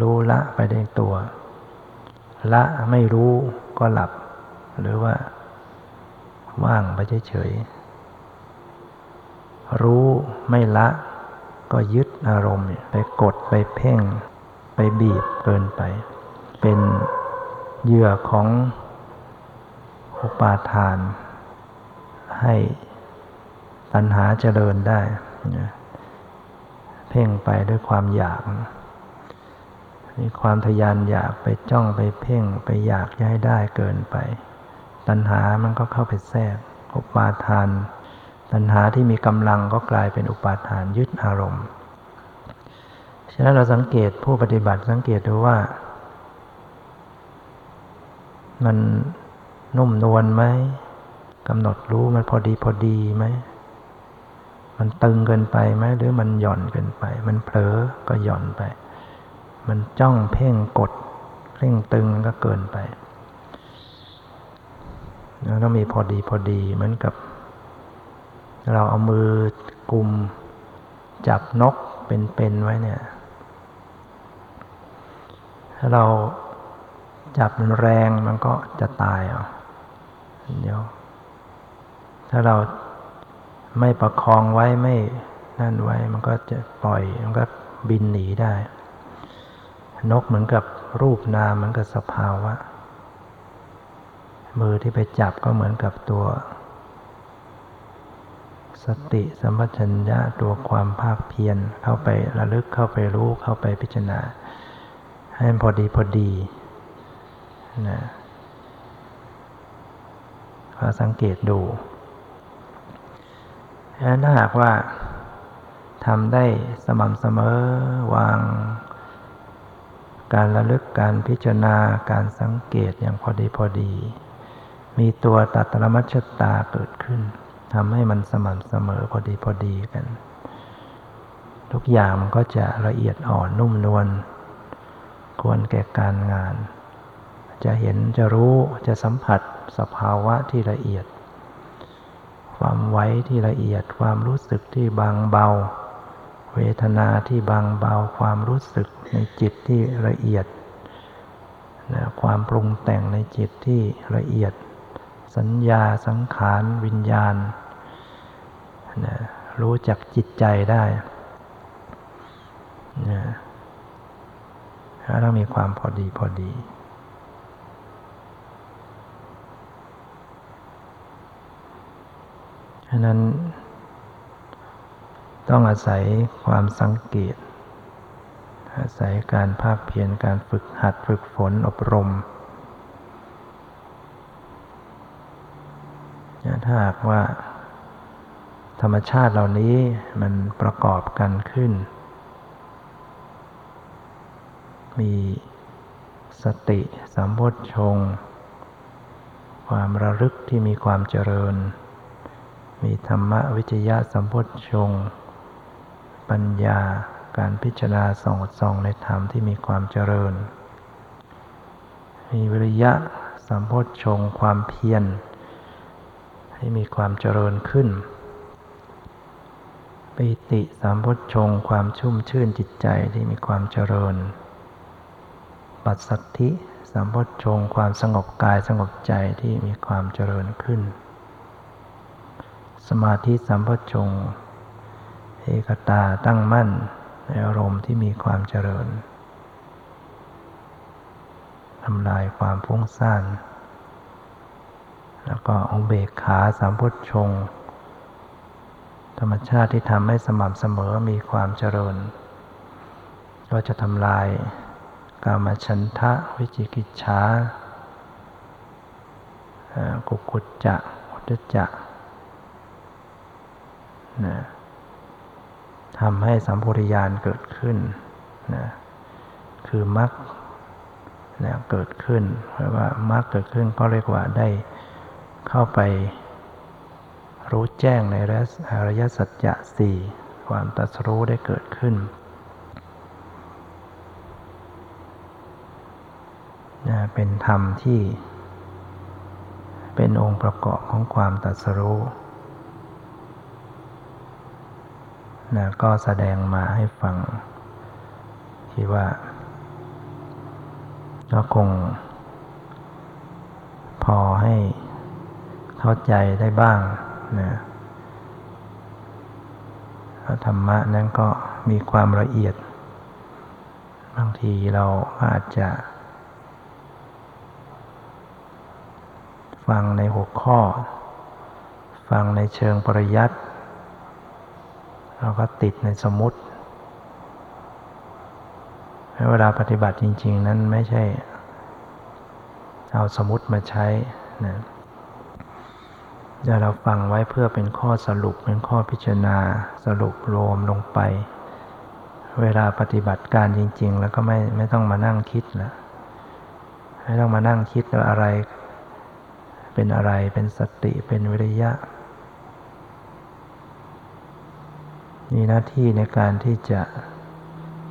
รู้ละไปในตัว ละไม่รู้ก็หลับ หรือว่า ว่างไปเฉยๆรู้ไม่ละก็ยึด อารมณ์ไปกดไปเพ่ง ไปบีบเกินไป เป็นเหยื่อของอุปาทาน ให้ตัณหาเจริญได้ เพ่งไปด้วยความอยาก มีความทยานอยากไปจ้องไปเพ่งไปอยากจะให้ได้เกินไป ตัณหามันก็เข้าไปแทรกอุปาทาน ตัณหาที่มีกำลังก็กลายเป็นอุปาทานยึดอารมณ์ ฉะนั้นเราสังเกตผู้ปฏิบัติสังเกตดูว่า มันนุ่มนวลไหมกำหนดรู้มันพอดีพอดีไหม มันตึงเกินไปไหมหรือมันหย่อนเกินไป มันเผลอก็หย่อนไป มันจ้องเพ่งกดเพ่งตึงก็เกินไปแล้วต้องมีพอดีพอดีเหมือนกับ เราเอามือกุมจับนกเป็นๆไว้เนี่ย ถ้าเราจับมันแรงมันก็จะตายอะเดี๋ยว ถ้าเราไม่ประคองไว้ไม่นั่นไว้ มันก็จะปล่อย มันก็บินหนีได้ นกเหมือนกับรูปนามเหมือนกับสภาวะ มือที่ไปจับก็เหมือนกับตัว สติสัมปชัญญะตัวความภาคเพียรเข้าไประลึกเข้าไปรู้เข้าไปพิจารณา ให้มันพอดีพอดีนะก็สังเกตดูถ้าหากว่าทำได้สม่ำเสมอวาง การระลึกการพิจารณาการสังเกตอย่างพอดีพอดี มีตัวตัตรมัชตาเกิดขึ้นทำให้มันสม่ำเสมอพอดีพอดีกัน ทุกอย่างมันก็จะละเอียดอ่อนนุ่มนวล ควรแก่การงาน จะเห็นจะรู้จะสัมผัสสภาวะที่ละเอียด ความไว้ที่ละเอียด ความรู้สึกที่บางเบา เวทนาที่บางเบา ความรู้สึกในจิตที่ละเอียดนะความปรุงแต่งในจิตที่ละเอียด สัญญาสังขารวิญญาณนะรู้จักจิตใจได้นะ ต้องมีความพอดีพอดี ฉะนั้น ต้องอาศัยความสังเกต อาศัยการภาคเพียรการฝึกหัดฝึกฝนอบรมถ้าหากว่าธรรมชาติเหล่านี้มันประกอบกันขึ้น มีสติสัมโพชฌงความระลึกที่มีความเจริญ มีธรรมวิจยะสัมโพชฌงปัญญาการพิจารณาส่องส่องในธรรมที่มีความเจริญ มีวิริยะสัมโพชฌงความเพียรให้มีความเจริญขึ้นปิติสามพชงความชุ่มชื่นจิตใจที่มีความเจริญ ปัสสัทธิสามพุทชงความสงบกายสงบใจที่มีความเจริญขึ้น สมาธิสามพุทชงเอกตาตั้งมั่นในอารมณ์ที่มีความเจริญทำลายความฟุ้งซ่านแล้วก็องเบกขาสามพุทชง ธรรมชาติที่ทำให้สม่ำเสมอมีความเจริญ ก็จะทำลาย กามฉันทะ วิจิกิจฉากุกุจจะอุตจะนะทำให้สัมพุริยานเกิดขึ้นนะคือมรรคนะเกิดขึ้นเพราะว่ามรรคเกิดขึ้นก็เรียกว่าได้เข้าไปรู้แจ้งในอริยสัจจะสี่ความตรัสรู้ได้เกิดขึ้น นะเป็นธรรมที่เป็นองค์ประกอบของความตรัสรู้นะก็แสดงมาให้ฟังคิดว่า ก็คง พอให้เข้าใจได้บ้างนะธรรมะนั้นก็มีความละเอียด บางทีเราอาจจะ ฟังในหัวข้อ ฟังในเชิงปริยัติเราก็ติดในสมมติเวลาปฏิบัติจริง ๆ นั้นไม่ใช่ เอาสมมติมาใช้นะเราฟังไว้เพื่อเป็นข้อสรุปเป็นข้อพิจารณาสรุปรวมลงไป เวลาปฏิบัติการจริง ๆ แล้วก็ไม่ไม่ต้องมานั่งคิดแล้วไม่ต้องมานั่งคิดว่าอะไร เป็นอะไรเป็นสติเป็นวิริยะ มีหน้าที่ในการที่จะ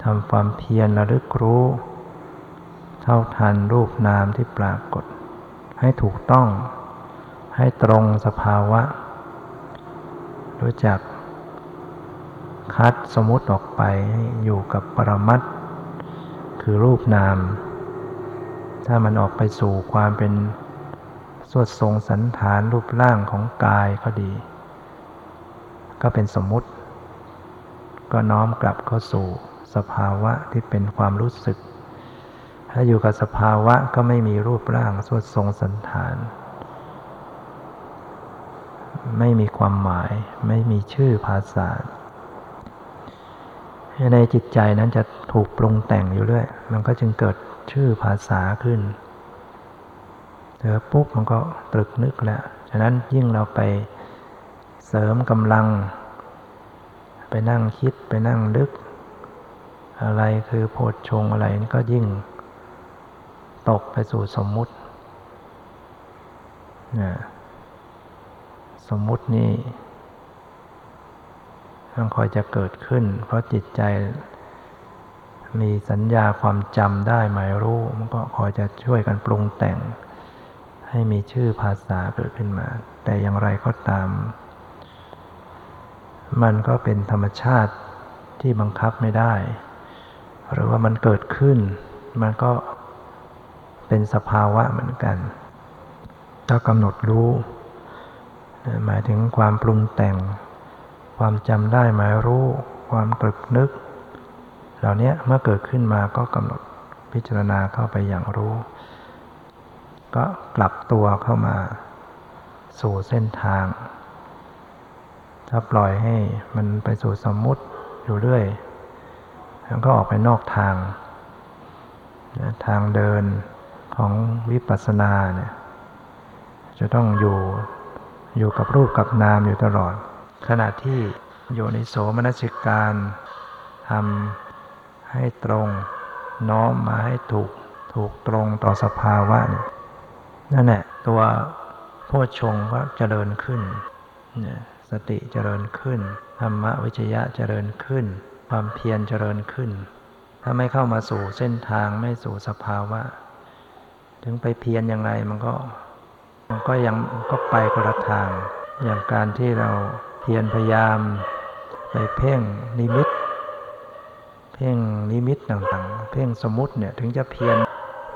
ทำความเพียรระลึกรู้ เท่าทันรูปนามที่ปรากฏ ให้ถูกต้อง ให้ตรงสภาวะ รู้จักคัดสมมติออกไปอยู่กับปรมัตคือรูปนาม ถ้ามันออกไปสู่ความเป็น สวดทรงสันฐานรูปร่างของกายก็ดี ก็เป็นสมมติ ก็น้อมกลับเข้าสู่สภาวะที่เป็นความรู้สึก ถ้าอยู่กับสภาวะก็ไม่มีรูปร่างสวดทรงสันฐาน ไม่มีความหมาย ไม่มีชื่อภาษาในจิตใจนั้นจะถูกปรุงแต่งอยู่เรื่อย มันก็จึงเกิดชื่อภาษาขึ้น เจอปุ๊บมันก็ตรึกนึกแล้ว ฉะนั้นยิ่งเราไปเสริมกำลัง ไปนั่งคิดไปนั่งลึก อะไรคือโพชฌงอะไรนี่ก็ยิ่งตกไปสู่สมมุติ สมมุตินี่มันคอยจะเกิดขึ้น เพราะจิตใจมีสัญญาความจำได้หมายรู้ มันก็คอยจะช่วยกันปรุงแต่ง ให้มีชื่อภาษาเกิดขึ้นมา แต่อย่างไรก็ตาม มันก็เป็นธรรมชาติที่บังคับไม่ได้ หรือว่ามันเกิดขึ้น มันก็เป็นสภาวะเหมือนกันถ้ากำหนดรู้ หมายถึงความปรุงแต่ง ความจำได้หมายรู้ ความตรึกนึก เหล่านี้เมื่อเกิดขึ้นมาก็กำหนดพิจารณาเข้าไปอย่างรู้ ก็กลับตัวเข้ามา สู่เส้นทาง ถ้าปล่อยให้มันไปสู่สมมุติอยู่เรื่อยมันก็ออกไปนอกทาง ทางเดินของวิปัสสนาเนี่ยจะต้องอยู่อยู่กับรูปกับนามอยู่ตลอด ขณะที่โยนิโสมนสิการทำให้ตรง น้อมมาให้ถูกถูกตรงต่อสภาวะเนี่ย นั่นแหละตัวโพชงก็เจริญขึ้น สติเจริญขึ้น ธรรมวิจยะเจริญขึ้น ความเพียรเจริญขึ้น ถ้าไม่เข้ามาสู่เส้นทางไม่สู่สภาวะ ถึงไปเพียรอยังไงมันก็ มันก็ยังก็ไปคนละทาง อย่างการที่เราเพียรพยายาม ไปเพ่งนิมิต เพ่งนิมิตต่างๆ เพ่งสมมติเนี่ยถึงจะเพียร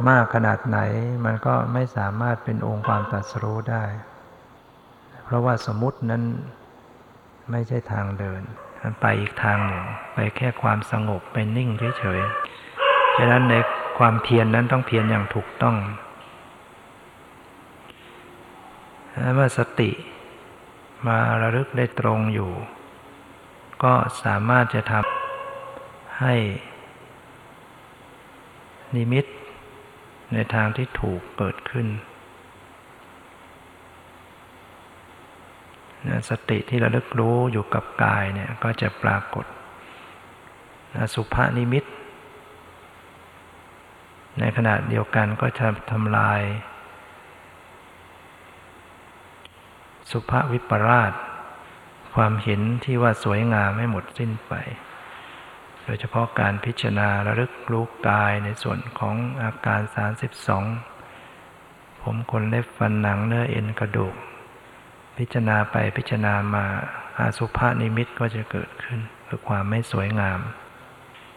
มากขนาดไหนมันก็ไม่สามารถเป็นองค์ความตรัสรู้ได้ เพราะว่าสมมตินั้นไม่ใช่ทางเดินมันไปอีกทางหนึ่ง ไปแค่ความสงบไปนิ่งเฉยๆ ฉะนั้นในความเพียรนนั้นต้องเพียรอย่างถูกต้องเมื่อสติมาระลึกได้ตรงอยู่ ก็สามารถจะทำให้นิมิต ในทางที่ถูกเกิดขึ้นสติที่ระลึกรู้อยู่กับกายเนี่ยก็จะปรากฏสุภานิมิต ในขณะเดียวกันก็จะทำลาย สุภวิปราช ความเห็นที่ว่าสวยงามไม่หมดสิ้นไป ยเฉพาะการพิจารณาระลึกรู้กายในส่วนของอาการ 32 ผมขนเล็บฟันหนังเนื้อเอ็นกระดูก พิจารณาไปพิจารณามาอาสุภานิมิตก็จะเกิดขึ้นคือความไม่สวยงาม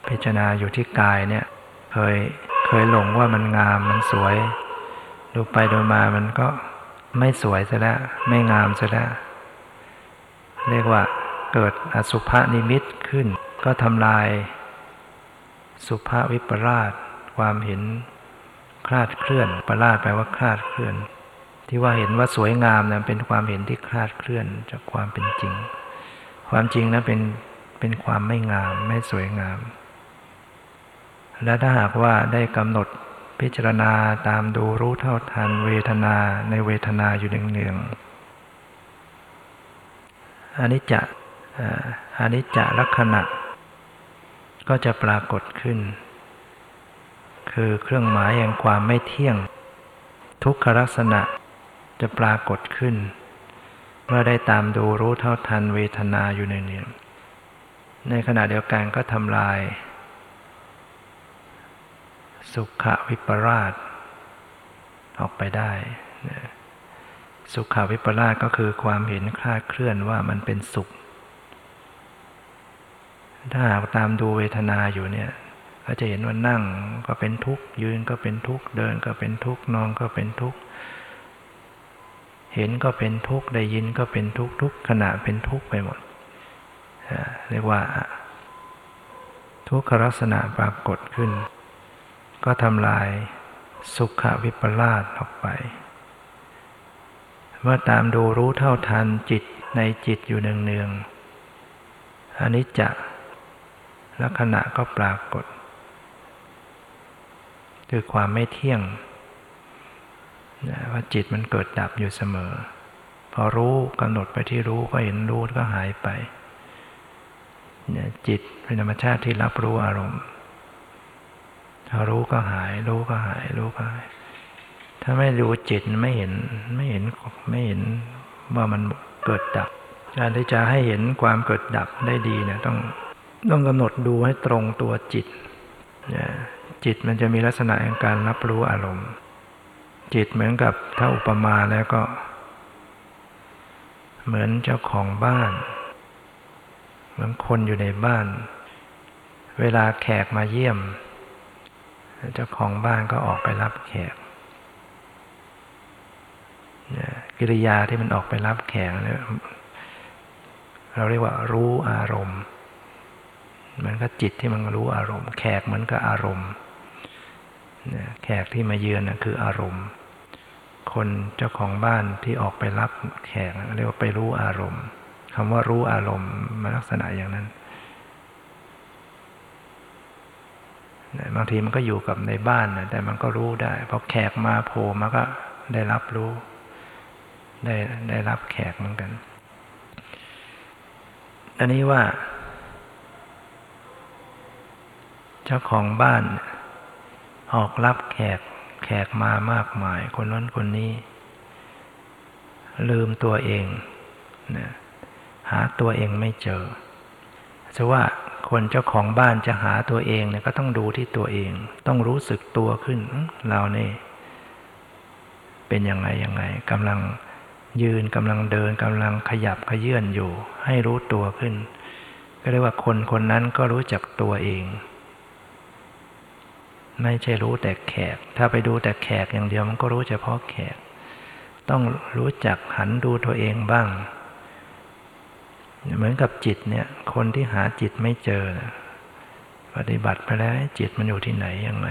พิจารณาอยู่ที่กายเนี่ยเคยเคยหลงว่ามันงามมันสวย ดูไปดูมามันก็ไม่สวยซะแล้วไม่งามซะแล้วเรียกว่าเกิดอสุภานิมิตขึ้น ก็ทำลาย สุภาวิปราช ความเห็นคลาดเคลื่อนปรราชแปลว่าคลาดเคลื่อน ที่ว่าเห็นว่าสวยงามนะเป็นความเห็นที่คลาดเคลื่อนจากความเป็นจริง ความจริงนะเป็นเป็นความไม่งามไม่สวยงาม และถ้าหากว่าได้กำหนดพิจารณาตามดูรู้เท่าทันเวทนาในเวทนาอยู่เนืองๆอนิจจอนิจจลักษณะ ก็จะปรากฏขึ้น คือเครื่องหมายแห่งความไม่เที่ยง ทุกขลักษณะจะปรากฏขึ้น เมื่อได้ตามดูรู้เท่าทันเวทนาอยู่เนืองๆในขณะเดียวกันก็ทำลาย สุขวิปราช ออกไปได้สุขวิปราชก็คือความเห็นคลาดเคลื่อนว่ามันเป็นสุข ถ้าหากตามดูเวทนาอยู่เนี่ยก็จะเห็นว่านั่งก็เป็นทุกข์ยืนก็เป็นทุกข์เดินก็เป็นทุกข์นอนก็เป็นทุกข์เห็นก็เป็นทุกข์ได้ยินก็เป็นทุกข์ทุกขณะเป็นทุกข์ไปหมดเรียกว่า ทุกขลักษณะปรากฏขึ้น ก็ทำลายสุขวิปลาสออกไปเมื่อตามดูรู้เท่าทันจิตในจิตอยู่เนืองๆอันนี้จะ ลักษณะก็ปรากฏ คือความไม่เที่ยงว่าจิตมันเกิดดับอยู่เสมอ พอรู้กำหนดไปที่รู้ก็เห็นรู้ก็หายไปเนี่ยจิตเป็นธรรมชาติที่รับรู้อารมณ์ถ้ารู้ก็หาย รู้ก็หาย รู้ก็หาย ถ้าไม่รู้จิตไม่เห็นไม่เห็นไม่เห็นว่ามันเกิดดับการที่จะให้เห็นความเกิดดับได้ดีเนี่ยต้อง ต้องกำหนดดูให้ตรงตัวจิต จิตมันจะมีลักษณะของการรับรู้อารมณ์ จิตเหมือนกับถ้าอุปมาแล้วก็ เหมือนเจ้าของบ้าน เหมือนคนอยู่ในบ้าน เวลาแขกมาเยี่ยม เจ้าของบ้านก็ออกไปรับแขกกิริยาที่มันออกไปรับแขกเนี่ยเราเรียกว่ารู้อารมณ์ มือนกับจิตที่มันรู้อารมณ์ แขกเหมือนกับอารมณ์แขกที่มาเยือนนะคืออารมณ์ คนเจ้าของบ้านที่ออกไปรับแขกเรียกว่าไปรู้อารมณ์คำว่ารู้อารมณ์มาลักษณะอย่างนั้นบางทีมันก็อยู่กับในบ้านนะแต่มันก็รู้ได้พอแขกมาโผล่มาก็ได้รับรู้ ได้ได้รับแขกเหมือนกันอันนี้ว่า เจ้าของบ้าน ออกรับแขกแขกมามากมาย คนนั้นคนนี้ ลืมตัวเองนะหาตัวเองไม่เจอจะว่าคนเจ้าของบ้านจะหาตัวเองเนี่ยก็ต้องดูที่ตัวเอง ต้องรู้สึกตัวขึ้นเราเนี่ยเป็นยังไงยังไงกำลังยืนกำลังเดินกำลังขยับขยื่นอยู่ ให้รู้ตัวขึ้น ก็เรียกว่าคนคนนั้นก็รู้จักตัวเอง ไม่ใช่รู้แต่แขก ถ้าไปดูแต่แขกอย่างเดียวมันก็รู้เฉพาะแขก ต้องรู้จักหันดูตัวเองบ้าง เหมือนกับจิตเนี่ย คนที่หาจิตไม่เจอปฏิบัติไปแล้วจิตมันอยู่ที่ไหนยังไง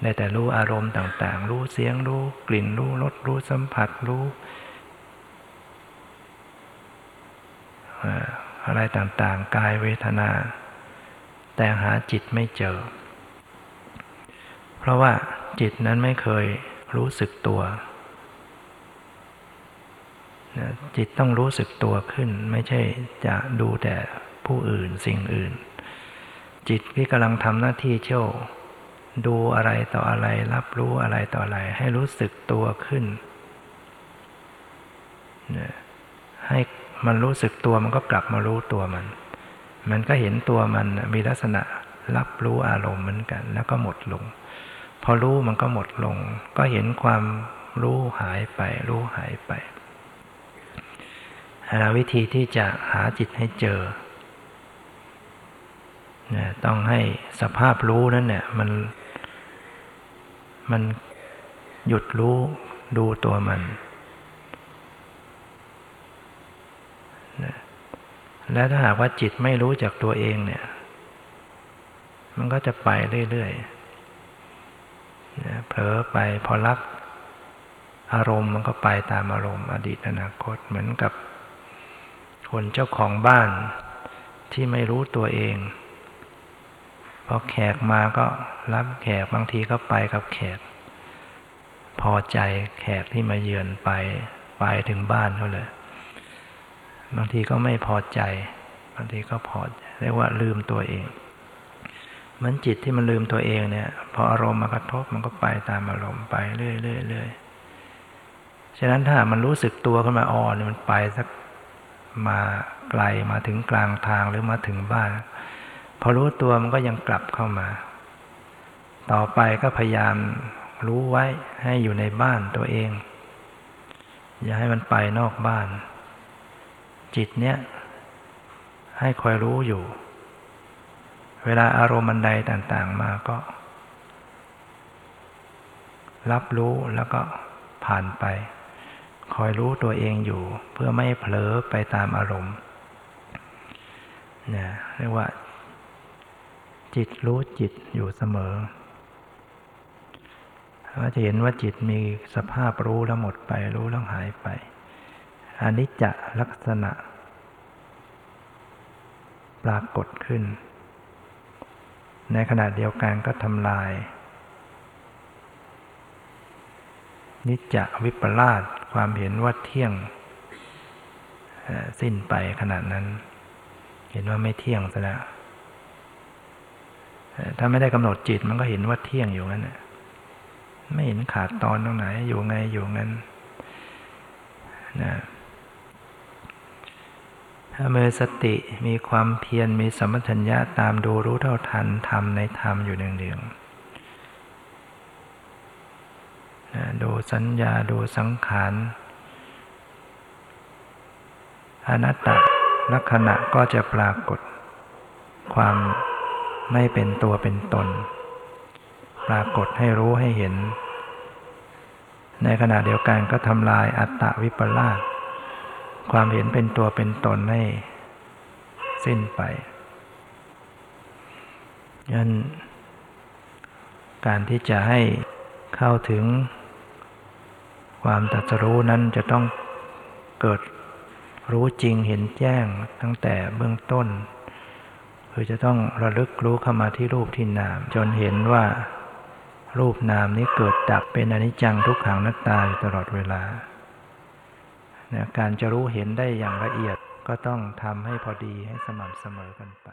ได้แต่รู้อารมณ์ต่าง ๆ รู้เสียงรู้กลิ่นรู้รสรู้สัมผัสรู้อะไรต่างๆ กายเวทนา แต่หาจิตไม่เจอ ราะว่าจิตนั้นไม่เคยรู้สึกตัว จิตต้องรู้สึกตัวขึ้น ไม่ใช่จะดูแต่ผู้อื่นสิ่งอื่น จิตที่กำลังทำหน้าที่เช่าดูอะไรต่ออะไร รับรู้อะไรต่ออะไร ให้รู้สึกตัวขึ้น ให้มันรู้สึกตัวมันก็กลับมารู้ตัวมัน มันก็เห็นตัวมันมีลักษณะรับรู้อารมณ์เหมือนกัน แล้วก็หมดลง พอรู้มันก็หมดลง ก็เห็นความรู้หายไป รู้หายไปวิธีที่จะหาจิตให้เจอต้องให้สภาพรู้นั้นเนี่ยมัน มันหยุดรู้ดูตัวมันและถ้าหากว่าจิตไม่รู้จักตัวเองเนี่ย มันก็จะไปเรื่อยๆ เผลอไปพอรับอารมณ์มันก็ไปตามอารมณ์อดีตอนาคตเหมือนกับ คนเจ้าของบ้านที่ไม่รู้ตัวเองพอแขกมาก็รับแขกบางทีก็ไปกับแขก พอใจแขกที่มาเยือนไปไปถึงบ้านเขาเลย บางทีก็ไม่พอใจ บางทีก็พอเรียกว่าลืมตัวเอง มันจิตที่มันลืมตัวเองเนี่ย พออารมณ์มากระทบมันก็ไปตามอารมณ์ไปเรื่อยๆฉะนั้นถ้ามันรู้สึกตัวขึ้นมาอ่อนมันไปสักมาไกลมาถึงกลางทางหรือมาถึงบ้าน พอรู้ตัวมันก็ยังกลับเข้ามา ต่อไปก็พยายามรู้ไว้ให้อยู่ในบ้านตัวเอง อย่าให้มันไปนอกบ้าน จิตเนี้ยให้คอยรู้อยู่ เวลาอารมณ์มันใดต่างๆมาก็ รับรู้แล้วก็ผ่านไป คอยรู้ตัวเองอยู่ เพื่อไม่เผลอไปตามอารมณ์เนี่ยเรียกว่า จิตรู้จิตอยู่เสมอว่าจะเห็นว่าจิตมีสภาพรู้แล้วหมดไป รู้แล้วหายไปอันิจจลักษณะ ปรากฏขึ้น ในขณะเดียวกันก็ทำลาย นิจจวิปลาสความเห็นว่าเที่ยงสิ้นไปขนาดนั้น เห็นว่าไม่เที่ยงซะแล้วถ้าไม่ได้กำหนดจิตมันก็เห็นว่าเที่ยงอยู่งั้นไม่เห็นขาดตอนตรงไหนอยู่ไงอยู่งั้นนะ ถ้าเมื่อสติมีความเพียรมีสมัชัญญะตามดูรู้เท่าทันทำในธรรมอยู่เนืองๆดูสัญญาดูสังขารอนัตตลักษณะก็จะปรากฏ ความไม่เป็นตัวเป็นตน ปรากฏให้รู้ให้เห็น ในขณะเดียวกันก็ทำลายอัตตวิปลาส ความเห็นเป็นตัวเป็นตนให้สิ้นไปยันการที่จะให้เข้าถึงความตรัสรู้นั้นจะต้องเกิดรู้จริงเห็นแจ้งตั้งแต่เบื้องต้น คือจะต้องระลึกรู้เข้ามาที่รูปที่นาม จนเห็นว่ารูปนามนี้เกิดดับเป็นอนิจจังทุกขังนัตตาอยู่ตลอดเวลา การจะรู้เห็นได้อย่างละเอียดก็ต้องทำให้พอดีให้สม่ำเสมอกันไป